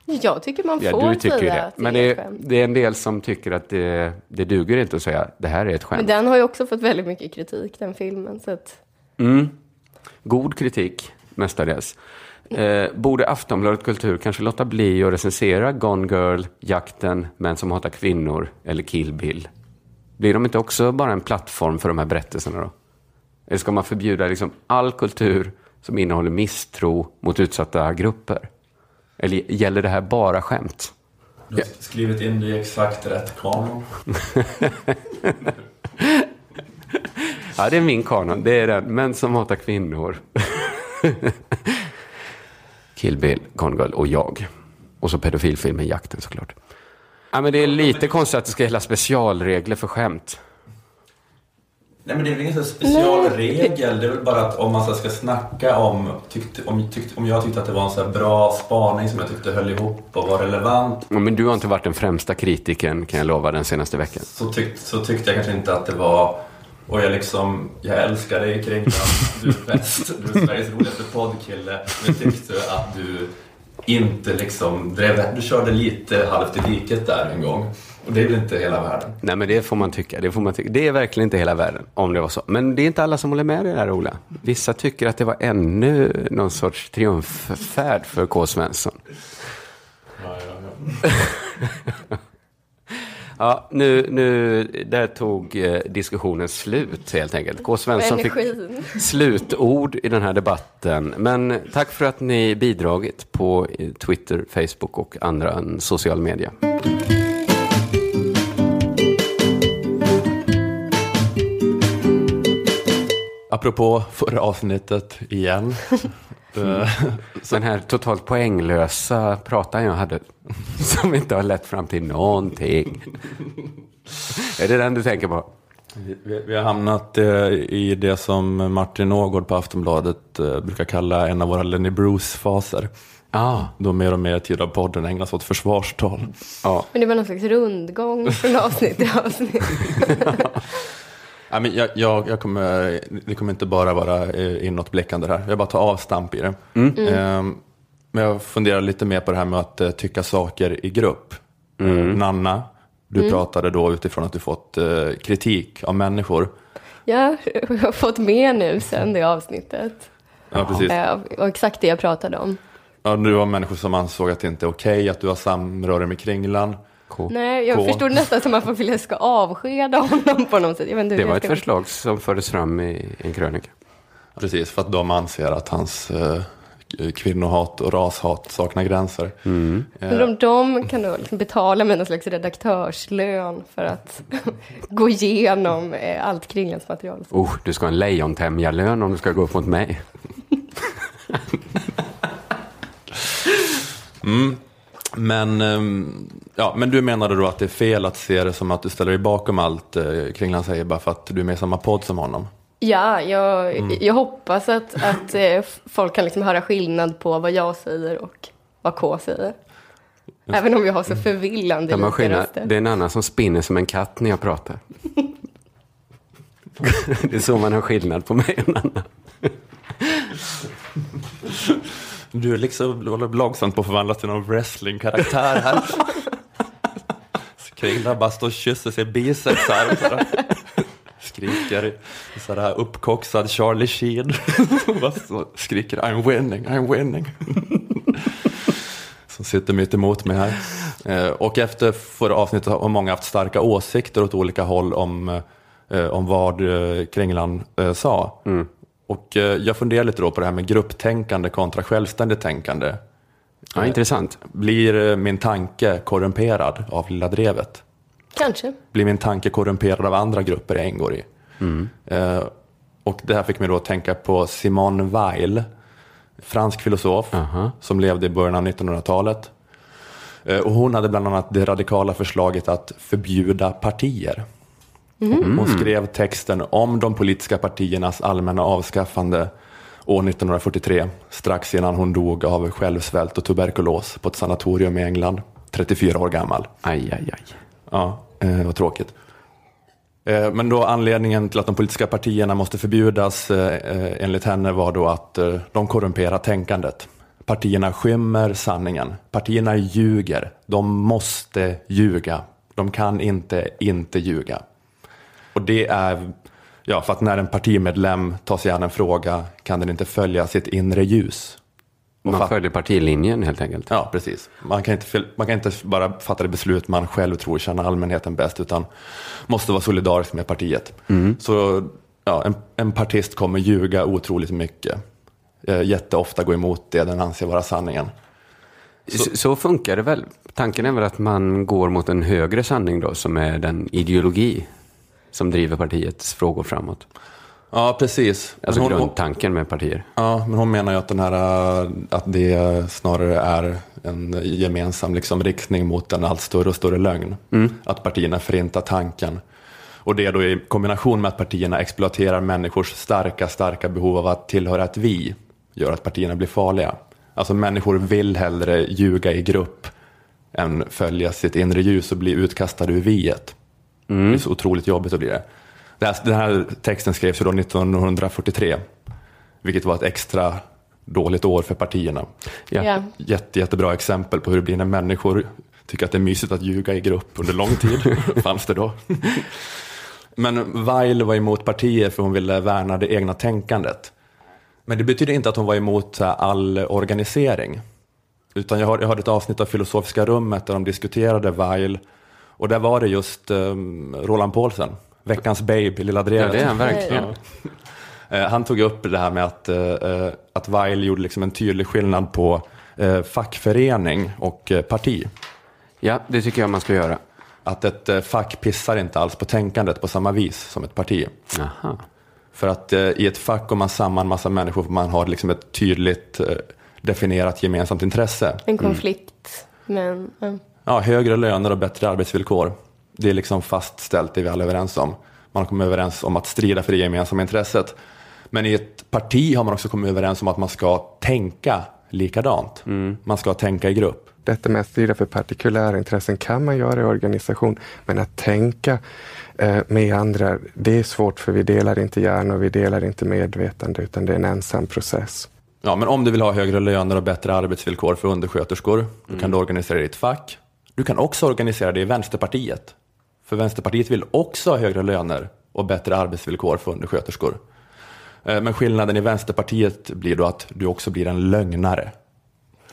Jag tycker man får Ja, du tycker säga det. att Men det är, skämt. det är en del som tycker att det, det duger inte att säga det här är ett Men skämt. den har ju också fått väldigt mycket kritik, den filmen. Så att, God kritik, mestadels. Eh, borde Aftonbladet Kultur kanske låta bli att recensera Gone Girl, Jakten, Män som hatar kvinnor eller Kill Bill? Blir de inte också bara en plattform för de här berättelserna då? Eller ska man förbjuda liksom all kultur som innehåller misstro mot utsatta grupper? Eller gäller det här bara skämt? Du har skrivit in det i exakt rätt kanon. (laughs) Ja, det är min kanon. Det är den. Män som hatar kvinnor. (laughs) Kill Bill, Gone Girl och jag. Och så pedofilfilmen Jakten såklart. Ja, men det är lite konstigt att det ska gälla specialregler för skämt. Nej men det är väl ingen specialregel. Det är väl bara att om man ska snacka om, tyckte, om, tyckte, om jag tyckte att det var en så bra spaning som jag tyckte höll ihop och var relevant. Men du har inte varit den främsta kritiken kan jag lova den senaste veckan. Så, tyck, så tyckte jag kanske inte att det var och jag liksom, jag älskar dig Kringlan, du är bäst, du är Sveriges roligaste poddkille. Men tyckte att du inte liksom drev, du körde lite halvt i diket där en gång. Och det är väl inte hela världen. Nej, men det får man tycka. Det, får man tycka. det är verkligen inte hela världen, om det var så. Men det är inte alla som håller med dig där, Ola. Vissa tycker att det var ännu någon sorts triumffärd för K. Svensson. (laughs) Ja, nu, nu, där tog eh, diskussionen slut helt enkelt. K. Svensson fick slutord i den här debatten. Men tack för att ni bidragit på eh, Twitter, Facebook och andra sociala medier. Apropå förra avsnittet igen. (laughs) Eh, Den här totalt poänglösa pratan jag hade, (laughs) som inte har lett fram till någonting. (laughs) Är det den du tänker på? Vi, vi har hamnat eh, i det som Martin Ågård på Aftonbladet eh, brukar kalla en av våra Lenny Bruce-faser. Ah, Då mer och mer tid av podden ägnas åt försvarstal. ja. Men det var någon slags rundgång från avsnitt till avsnitt. Ja, men jag, jag, jag kommer, det kommer inte bara vara eh, inåtblickande här. Jag bara tar avstamp i det. Ehm, men jag funderar lite mer på det här med att eh, tycka saker i grupp. Eh, Nanna, du pratade då utifrån att du fått kritik av människor. Ja, jag har fått med nu sen det avsnittet. Ja, precis. Och exakt det jag pratade om. Ja, du har människor som ansåg att det inte är okej att du har samröre med Kringlan. K. Nej, jag K. förstod nästan som att man ville ska avskeda honom på något sätt. Jag vet inte Det var ett ska- förslag som fördes fram i en krönika. Precis, för att de anser att hans eh, kvinnohat och rashat saknar gränser. Men om de kan då liksom betala med någon slags redaktörslön för att (laughs) gå igenom eh, allt Kringlands material. Oh, du ska ha en lejontämjarlön om du ska gå upp mot mig. Men, ehm, ja, men du menade då att det är fel att se det som att du ställer dig bakom allt eh, Kringlan säger bara för att du är med i samma podd som honom? Ja, jag, jag hoppas att, att eh, folk kan liksom höra skillnad på vad jag säger och vad K säger. Även om vi har så förvillande man lika röster. Det är en annan som spinner som en katt när jag pratar. (laughs) det är så man har skillnad på mig och en annan. Du är liksom du håller långsamt på att förvandlas till någon wrestlingkaraktär här. (laughs) Kringlan bara står och kysser sig biceps här. och sådär. Skriker sådär uppkoxad Charlie Sheen. (laughs) Så skriker I'm winning, I'm winning. Som sitter mitt emot mig här. Eh, Och efter förra avsnittet har många haft starka åsikter åt olika håll om, eh, om vad eh, Kringlan sa. Och eh, jag funderar lite då på det här med grupptänkande kontra självständigt tänkande. Ja, intressant. Blir eh, min tanke korrumperad av Lilla Drevet? Kanske. Blir min tanke korrumperad av andra grupper jag ingår i? Eh, och det här fick mig då att tänka på Simone Weil, fransk filosof som levde i början av 1900-talet. Eh, och hon hade bland annat det radikala förslaget att förbjuda partier. Hon skrev texten om de politiska partiernas allmänna avskaffande år 1943, strax innan hon dog av självsvält och tuberkulos på ett sanatorium i England, 34 år gammal. Aj, aj, aj. Ja, eh, vad tråkigt. Eh, Men då anledningen till att de politiska partierna måste förbjudas eh, eh, enligt henne var då att eh, de korrumperar tänkandet. Partierna skymmer sanningen. Partierna ljuger. De måste ljuga. De kan inte inte ljuga. Och det är, ja, för att när en partimedlem tar sig an en fråga kan den inte följa sitt inre ljus. Man fatt- följer partilinjen helt enkelt. Ja, precis. Man kan, inte, man kan inte bara fatta det beslut man själv tror känner allmänheten bäst, utan måste vara solidarisk med partiet. Så ja, en, en partist kommer ljuga otroligt mycket. Eh, jätteofta gå emot det den anser vara sanningen. Så, så funkar det väl. Tanken är väl att man går mot en högre sanning då, som är den ideologi som driver partiets frågor framåt. Ja, precis. Alltså hon- grundtanken med partier. Ja, men hon menar ju att, den här, äh, att det snarare är en gemensam liksom, riktning mot en allt större och större lögn. Att partierna förintar tanken. Och det då i kombination med att partierna exploaterar människors starka, starka behov av att tillhöra ett vi, gör att partierna blir farliga. Alltså människor vill hellre ljuga i grupp än följa sitt inre ljus och bli utkastade ur viet. Det är så otroligt jobbigt att bli det. Den här texten skrevs ju då 1943, vilket var ett extra dåligt år för partierna. Ja. Ja. Jätte, jättebra exempel på hur det blir när människor tycker att det är mysigt att ljuga i grupp under lång tid. (laughs) Fanns det då. Men Weil var emot partier för hon ville värna det egna tänkandet. Men det betyder inte att hon var emot här, all organisering. Utan jag, har, jag hörde ett avsnitt av Filosofiska rummet där de diskuterade Weil. Och där var det just um, Roland Paulsen, veckans babe i Lilla Ja, Drevet. det är han verkligen. (laughs) Eh, Han tog upp det här med att, eh, eh, att Weil gjorde liksom en tydlig skillnad på eh, fackförening och eh, parti. Ja, det tycker jag man ska göra. Att ett eh, fack pissar inte alls på tänkandet på samma vis som ett parti. Aha. För att eh, i ett fack går man samman massa människor för man har liksom ett tydligt eh, definierat gemensamt intresse. En konflikt. Men, ja. Ja, högre löner och bättre arbetsvillkor. Det är liksom fastställt, det är vi alla överens om. Man har kommit överens om att strida för det gemensamma intresset. Men i ett parti har man också kommit överens om att man ska tänka likadant. Man ska tänka i grupp. Detta med att strida för partikulära intressen kan man göra i organisation, men att tänka eh, med andra, det är svårt för vi delar inte hjärnor, vi delar inte medvetande, utan det är en ensam process. Ja, men om du vill ha högre löner och bättre arbetsvillkor för undersköterskor, då kan du organisera ditt fack. Du kan också organisera det i Vänsterpartiet. För Vänsterpartiet vill också ha högre löner och bättre arbetsvillkor för undersköterskor. Eh, Men skillnaden i Vänsterpartiet blir då att du också blir en lögnare.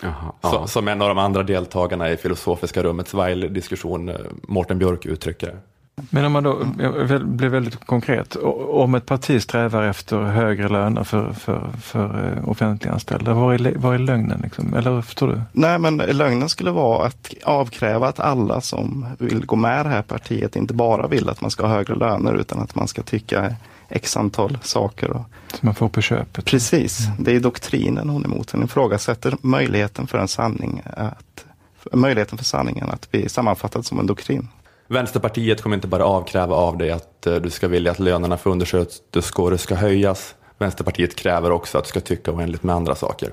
Jaha. Så, Ja. som en av de andra deltagarna i Filosofiska rummets Weil-diskussion, eh, Mårten Björk, uttrycker det. Men om man då jag blir väldigt konkret. Om ett parti strävar efter högre löner för, för, för eh, offentliganställda, vad är, vad är lögnen? Liksom? Eller förstår du? Nej, men lögnen skulle vara att avkräva att alla som vill gå med i det här partiet inte bara vill att man ska ha högre löner utan att man ska tycka x antal saker. Och Som man får på köpet? precis, det är doktrinen hon är emot. Hon ifrågasätter möjligheten för en sanning att möjligheten för sanningen att bli sammanfattad som en doktrin. Vänsterpartiet kommer inte bara avkräva av dig att eh, du ska vilja att lönerna för undersköterskor ska höjas. Vänsterpartiet kräver också att du ska tycka oändligt med andra saker.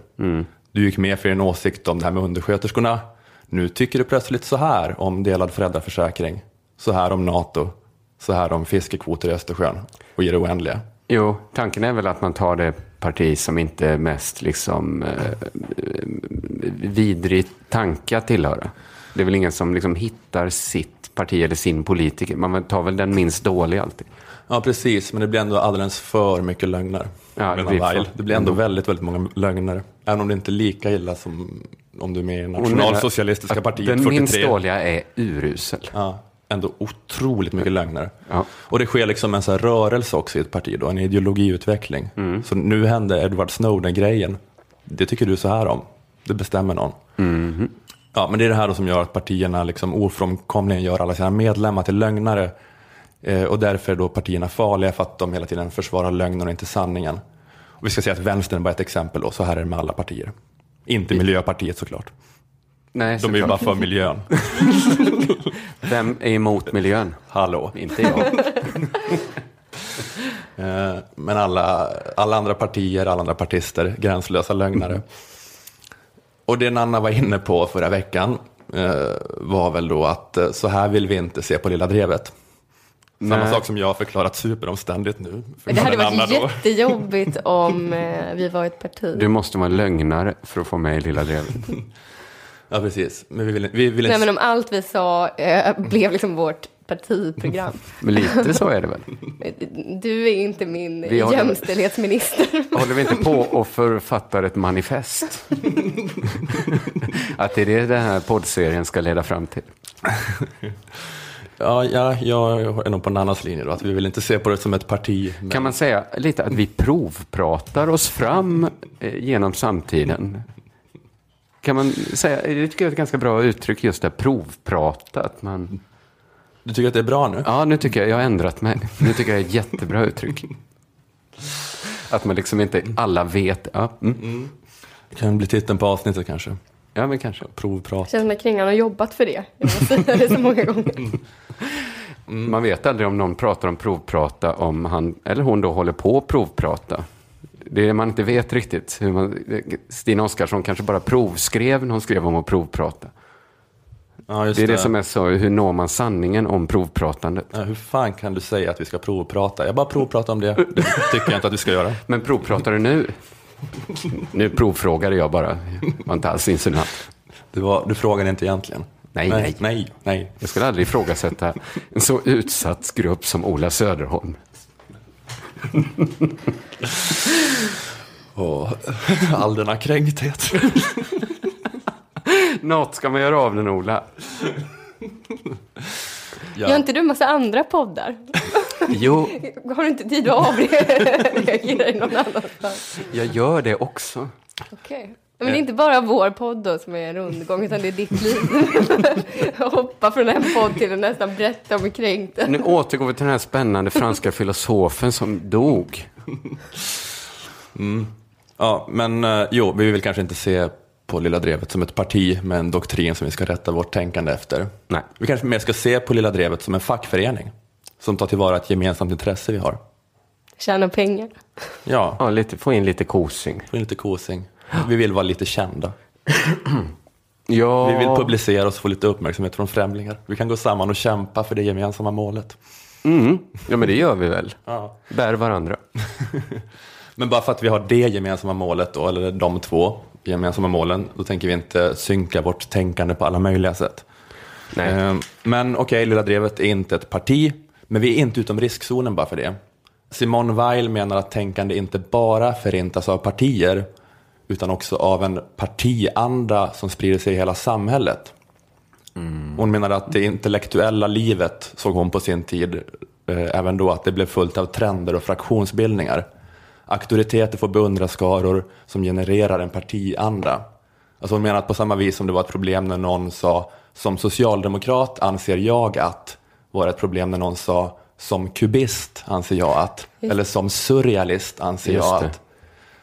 Du gick med för din åsikt om det här med undersköterskorna. Nu tycker du plötsligt så här om delad föräldraförsäkring. Så här om NATO. Så här om fiskekvoter i Östersjön. Och i det oändliga. Jo, tanken är väl att man tar det parti som inte mest liksom, eh, vidrig tanke att tillhöra. Det är väl ingen som liksom hittar sitt parti eller sin politiker. Man tar väl den minst dåliga alltid. Ja, precis. Men det blir ändå alldeles för mycket lögner. Ja, det blir för- det blir ändå väldigt, väldigt många lögner. Även om det inte är lika illa som om du är med i menar Nationalsocialistiska partiet Den 43. minst dåliga är urusel. Ja, ändå otroligt mycket lögner. Ja. Och det sker liksom en så rörelse också i ett parti då, en ideologiutveckling. Mm. Så nu hände Edward Snowden-grejen. Det tycker du så här om. Det bestämmer någon. Mhm. Ja, men det är det här då som gör att partierna liksom ofrånkomligen gör alla sina medlemmar till lögnare. Eh, och därför är då partierna farliga för att de hela tiden försvarar lögnen och inte sanningen. Och vi ska säga att vänstern är bara ett exempel och så här är det med alla partier. Inte Miljöpartiet såklart. Nej, De är ju bara för miljön. (laughs) Vem är emot miljön? Hallå. Inte jag. (laughs) Eh, Men alla, alla andra partier, alla andra partister, gränslösa lögnare. (laughs) Och det Nanna var inne på förra veckan eh, var väl då att eh, så här vill vi inte se på Lilla Drevet. Samma Nej. sak som jag har förklarat superomständigt nu. för Det hade varit då. jättejobbigt (laughs) om eh, vi var ett parti. Du måste vara lögnare för att få med i Lilla Drevet. (laughs) Ja, precis. Men vi vill, vi vill Nej, inte... men om allt vi sa eh, blev liksom vårt partiprogram. (laughs) Men lite så är det väl? Du är inte min Vi har- jämställdhetsminister. (laughs) Håller vi inte på och författar ett manifest? (laughs) Att det är det den här poddserien ska leda fram till. Ja, ja, jag är nog på Nannas linje då, att vi vill inte se på det som ett parti. Men... Kan man säga lite att vi provpratar oss fram eh, genom samtiden? Kan man säga, det tycker jag är ett ganska bra uttryck, just det, provprata. Att man, Du tycker att det är bra nu? ja, nu tycker jag, jag har ändrat mig. Nu tycker jag det är ett jättebra uttryck. Att man liksom inte, alla vet. Ja, mm. Det kan bli titeln på avsnittet kanske. ja men kanske. Provprat. Känns som att Kringlan har jobbat för det. Jag säga det så många gånger. Man vet aldrig om någon pratar om provprata, om han eller hon då håller på att provprata. Det är det man inte vet riktigt. Hur man, Stina Oskarsson kanske bara provskrev när hon skrev om att provprata. Ja, Det är det som är så, hur når man sanningen om provpratandet? Ja, hur fan kan du säga att vi ska provprata? Jag bara provpratar om det. Det tycker jag inte att vi ska göra. (laughs) Men provpratar du nu? Nu provfrågade jag bara, var inte alls insinuant. Du, var, du frågade inte egentligen. Nej, nej. nej. nej, nej. Jag skulle aldrig ifrågasätta en så utsatt grupp som Ola Söderholm. (laughs) Och all denna kränkthet. (laughs) Något ska man göra av den, Ola. Gör inte du massa andra poddar? Jo, Har du inte tid att avreagera i någon annanstans? jag gör det också. Okej. Men det är inte bara vår podd då som är en rundgång, utan det är ditt liv. (laughs) Hoppa från en podd till en nästan berätta om hur kränkt. Nu återgår vi till den här spännande franska filosofen som dog. Ja, men eh, jo, vi vill kanske inte se på Lilla Drevet som ett parti med en doktrin som vi ska rätta vårt tänkande efter. Nej. Vi kanske mer ska se på Lilla Drevet som en fackförening som tar tillvara ett gemensamt intresse vi har. Tjäna pengar. Ja, Ja, lite, få in lite kosing. få in lite kosing. Vi vill vara lite kända. (clears throat) Ja, Vi vill publicera oss och få lite uppmärksamhet från främlingar. Vi kan gå samman och kämpa för det gemensamma målet. mm. ja, men det gör vi väl. Ja. Bär varandra. (laughs) Men bara för att vi har det gemensamma målet, då, eller de två gemensamma målen, då tänker vi inte synka vårt tänkande på alla möjliga sätt. Nej. Eh, Men okej, Lilla Drevet är inte ett parti, men vi är inte utom riskzonen bara för det. Simone Weil menar att tänkande inte bara förintas av partier, utan också av en partianda som sprider sig i hela samhället. Hon menar att det intellektuella livet, såg hon på sin tid, eh, även då att det blev fullt av trender och fraktionsbildningar. Auktoriteter får beundrarskaror som genererar en partianda. Alltså hon menar att på samma vis som det var ett problem när någon sa som socialdemokrat anser jag att var ett problem när någon sa som kubist anser jag att eller som surrealist anser jag att.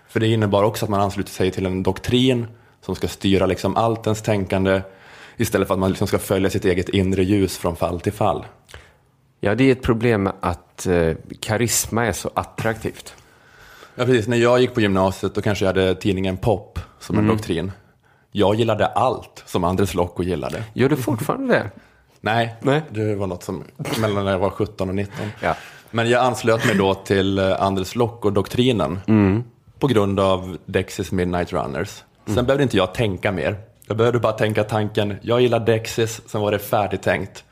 För det innebar också att man ansluter sig till en doktrin som ska styra liksom allt ens tänkande istället för att man liksom ska följa sitt eget inre ljus från fall till fall. Ja, det är ett problem med att eh, karisma är så attraktivt. Ja, precis. När jag gick på gymnasiet då kanske jag hade tidningen Pop som en doktrin. Jag gillade allt som Andres Lokko gillade. Gör du fortfarande det? Nej, Nej. det var något som mellan när jag var 17 och 19. Ja. Men jag anslöt mig då till eh, Andres Lokko-doktrinen på grund av Dexys Midnight Runners. Sen behövde inte jag tänka mer. Jag behövde bara tänka tanken, jag gillar Dexys, sen var det färdigtänkt.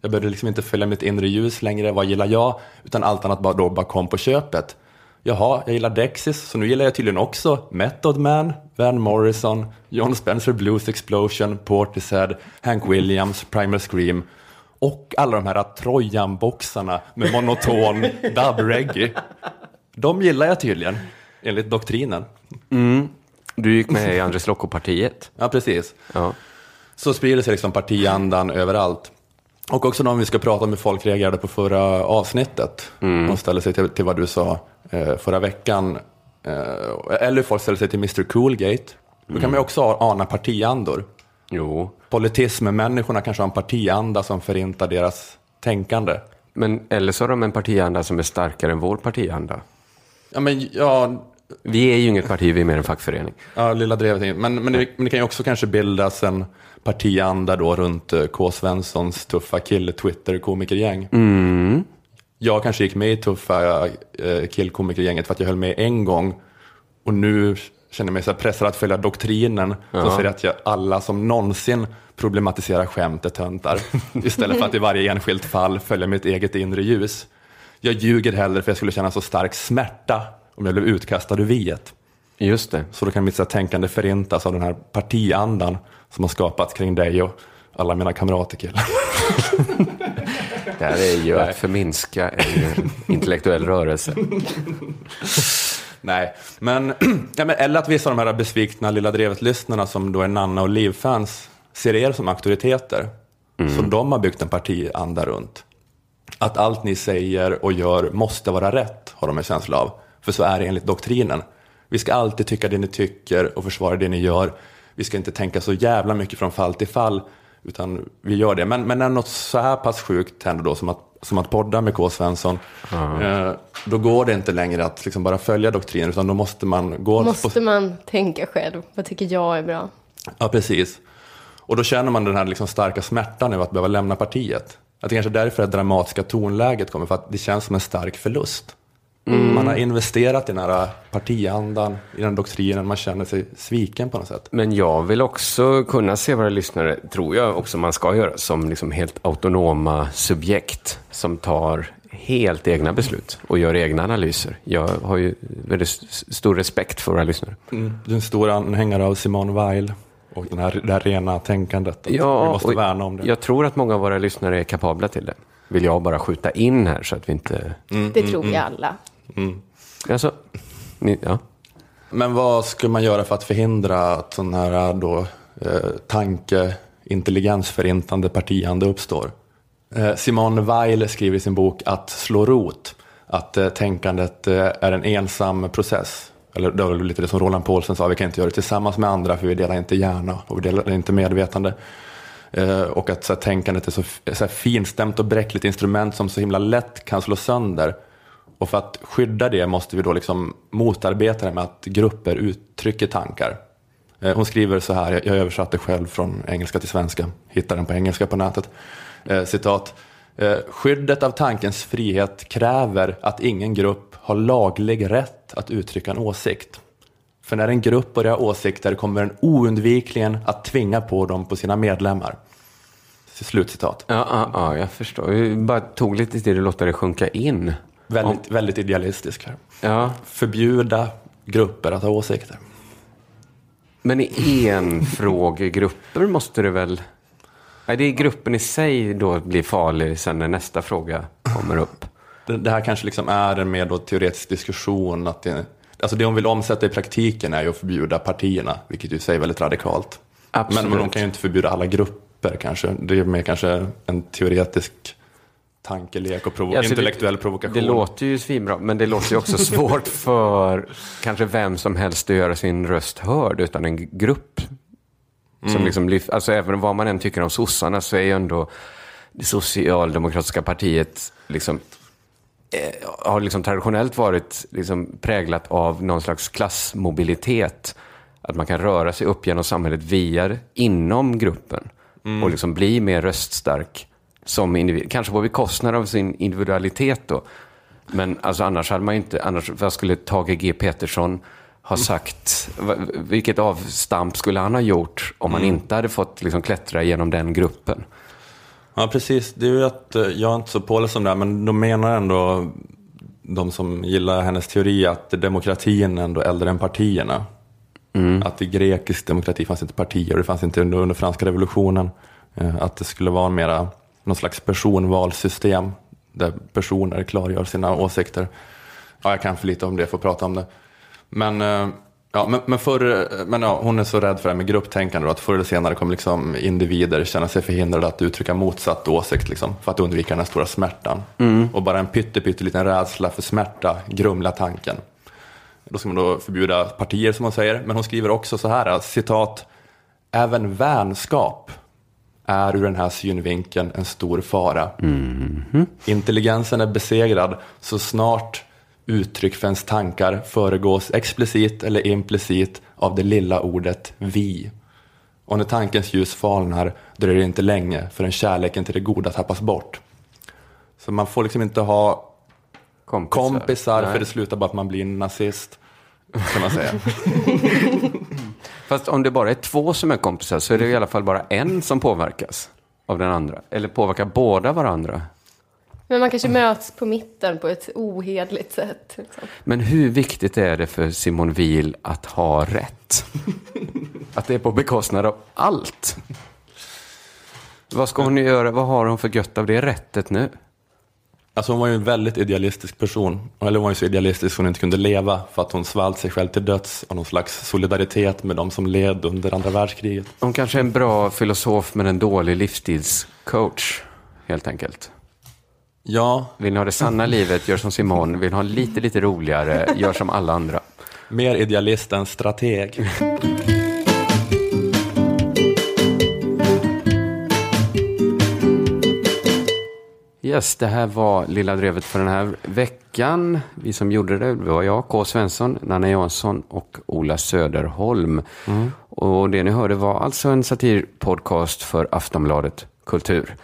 Jag behövde liksom inte följa mitt inre ljus längre, vad gillar jag? Utan allt annat bara, då bara kom på köpet. Jaha, jag gillar Dexys, så nu gillar jag tydligen också Method Man, Van Morrison, John Spencer Blues Explosion, Portishead, Hank Williams, Primal Scream och alla de här Trojan-boxarna med monoton (laughs) dub-reggae. De gillar jag tydligen, enligt doktrinen. Du gick med i Andres Lokko-partiet. Ja, precis. Ja. så sprider sig liksom partiandan överallt. Och också om vi ska prata om hur folk reagerade på förra avsnittet. Mm. De ställer sig till, till vad du sa förra veckan. Eh, eller folk ställer sig till Mr Coolgate. Då kan mm. man ju också ana partiandor. Jo. Politism-människorna kanske har en partianda som förintar deras tänkande. Men eller så har de en partianda som är starkare än vår partianda. Ja, men ja... Vi är ju inget parti, vi är mer en fackförening. Ja, lilla drevet. Men, men, det, men det kan ju också kanske bildas en partianda då runt eh, K. Svenssons tuffa kill-Twitter-komikergäng. Mm. Jag kanske gick med i tuffa eh, kill-komikergänget för att jag höll med en gång. Och nu känner mig så pressad att följa doktrinen ja. som säger att jag, alla som någonsin problematiserar skämt är töntar. (laughs) Istället för att i varje enskilt fall följa mitt eget inre ljus. Jag ljuger hellre för jag skulle känna så stark smärta om jag blev utkastad ur viet. Just det. Så då kan mitt tänkande förintas av den här partiandan som har skapats kring dig och alla mina kamrater killar. (laughs) det här är ju att förminska en intellektuell rörelse. Nej, men, (clears throat) ja, men eller att vissa av de här besvikna Lilla Drevet-lyssnarna som då är Nanna och Liv-fans ser er som auktoriteter. Mm. Så de har byggt en partianda runt. Att allt ni säger och gör måste vara rätt, har de en känsla av. För så är det enligt doktrinen. Vi ska alltid tycka det ni tycker och försvara det ni gör. Vi ska inte tänka så jävla mycket från fall till fall, utan vi gör det. Men, men när något så här pass sjukt händer då, som att, som att podda med K. Svensson, mm. eh, då går det inte längre att liksom bara följa doktrinen, utan då måste man gå... Måste på... man tänka själv, vad tycker jag är bra? Ja, precis. Och då känner man den här liksom starka smärtan över att behöva lämna partiet. Att det kanske är därför det dramatiska tonläget kommer, för att det känns som en stark förlust. Mm. Man har investerat i den här partiandan, i den doktrinen, man känner sig sviken på något sätt. Men jag vill också kunna se våra lyssnare, tror jag också man ska göra, som liksom helt autonoma subjekt som tar helt egna beslut och gör egna analyser. Jag har ju väldigt stor respekt för våra lyssnare. Mm. Du är en stor anhängare av Simone Weil och den här, det här rena tänkandet. ja, vi måste värna om det. Jag tror att många av våra lyssnare är kapabla till det. Vill jag bara skjuta in här så att vi inte... Mm, det tror vi mm, mm. alla. Mm. Alltså, ni, ja. Men vad ska man göra för att förhindra att sån här eh, då, eh, tanke, intelligensförintande partiande uppstår? Eh, Simone Weil skriver i sin bok Att slå rot att eh, tänkandet eh, är en ensam process. Eller det var lite det som Roland Paulsen sa, vi kan inte göra det tillsammans med andra för vi delar inte hjärna och vi delar inte medvetande. Eh, och att så här, tänkandet är så, så här, finstämt och bräckligt instrument som så himla lätt kan slå sönder och för att skydda det måste vi då liksom motarbeta det med att grupper uttrycker tankar. Eh, hon skriver så här, jag översatte själv från engelska till svenska, Hittade den på engelska på nätet. Eh, citat. Eh, skyddet av tankens frihet kräver att ingen grupp har laglig rätt att uttrycka en åsikt. För när en grupp börjar åsikter kommer den oundvikligen att tvinga på dem på sina medlemmar. Slutcitat. Ja, ja, ja jag förstår. Jag bara tog lite tid att låta det sjunka in. Väldigt, Om... väldigt idealistisk. Ja. Förbjuda grupper att ha åsikter. Men i enfrågegrupper måste det väl... Nej, det är gruppen i sig då blir farlig sen när nästa fråga kommer upp. Det, det här kanske liksom är en mer då teoretisk diskussion. Att det, alltså det hon vill omsätta i praktiken är ju att förbjuda partierna, vilket ju säger väldigt radikalt. Absolut. Men, men de kan ju inte förbjuda alla grupper kanske. Det är mer kanske en teoretisk tankelek och provo alltså intellektuell det, provokation. Det låter ju svinbra, men det låter ju också (laughs) svårt för kanske vem som helst att göra sin röst hörd utan en grupp. Mm. Som liksom, alltså även vad man än tycker om sossarna så är ju ändå det socialdemokratiska partiet liksom, eh, har liksom traditionellt varit liksom präglat av någon slags klassmobilitet. Att man kan röra sig upp genom samhället via inom gruppen mm. och liksom bli mer röststark som individ. Kanske på bekostnad av sin individualitet då. Men alltså annars hade man inte, annars, vad skulle Tage G Petersson ha sagt? Vilket avstamp skulle han ha gjort om han mm. inte hade fått liksom, klättra genom den gruppen? Ja, precis. Det är ju att, eh, jag är inte så påläst om det här, men de menar ändå, de som gillar hennes teori, att demokratin ändå är äldre än partierna. Mm. Att i grekisk demokrati fanns inte partier, det fanns inte under, under franska revolutionen. Eh, att det skulle vara mera någon slags personvalssystem där personer klargör sina åsikter. Ja, jag kan för lite om det att prata om det. Men, eh, Ja, men, men, förr, men ja, hon är så rädd för det här med grupptänkande då, att förr eller senare kommer liksom individer känna sig förhindrade att uttrycka motsatt åsikt liksom, för att undvika den här stora smärtan. Och bara en pytteliten rädsla för smärta grumlar tanken. Då ska man då förbjuda partier som hon säger, men hon skriver också så här, citat, även vänskap är ur den här synvinkeln en stor fara. Intelligensen är besegrad så snart uttryck för ens tankar föregås explicit eller implicit av det lilla ordet vi. Och när tankens ljus falnar dröjer det inte länge förrän kärleken till det goda tappas bort. Så man får liksom inte ha Kompisar. kompisar för det slutar bara att man blir en nazist. Kan man säga. (laughs) Fast om det bara är två som är kompisar så är det i alla fall bara en som påverkas av den andra. Eller påverkar båda varandra. Men man kanske möts på mitten på ett ohedligt sätt. Liksom. Men hur viktigt är det för Simon Wiel att ha rätt? Att det är på bekostnad av allt. Vad ska hon göra? Vad har hon för gött av det rättet nu? Alltså hon var ju en väldigt idealistisk person. Eller hon var ju så idealistisk hon inte kunde leva för att hon svalt sig själv till döds av någon slags solidaritet med de som led under andra världskriget. Hon kanske är en bra filosof men en dålig livsstilscoach, helt enkelt. Ja, Vill ni ha det sanna livet, gör som Simon. Vill ni ha lite, lite roligare, gör som alla andra. mer idealist än strateg. (laughs) Yes, det här var Lilla Drevet för den här veckan. Vi som gjorde det var jag, K. Svensson, Nanna Jansson och Ola Söderholm. Och det ni hörde var alltså en satirpodcast för Aftonbladet Kultur.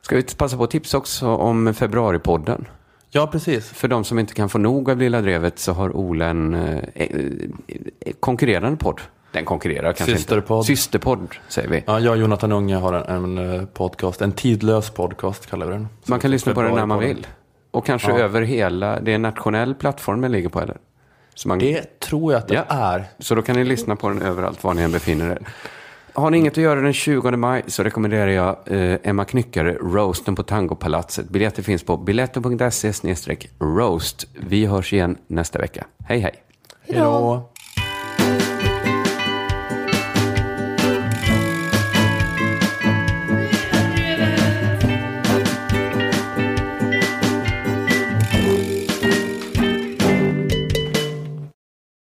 Ska vi passa på att tipsa också om februaripodden? Ja, precis. För de som inte kan få nog av Lilla Drevet så har Ola en eh, eh, konkurrerande podd. Den konkurrerar kanske Systerpodd. inte. Systerpodd. säger vi. Ja, jag och Jonathan Unge har en, en eh, podcast, en tidlös podcast kallar vi den. Man kan lyssna på den när man vill. Och kanske Ja. över hela, det är en nationell plattform den ligger på eller? Så, man, Det tror jag att det Ja. är. så då kan ni lyssna på den överallt var ni än befinner er. Har ni inget att göra den 20 maj så rekommenderar jag eh, Emma Knyckare, Roasten på Tangopalatset. Biljetter finns på biletto.se roast. Vi hörs igen nästa vecka. Hej hej! Hej då.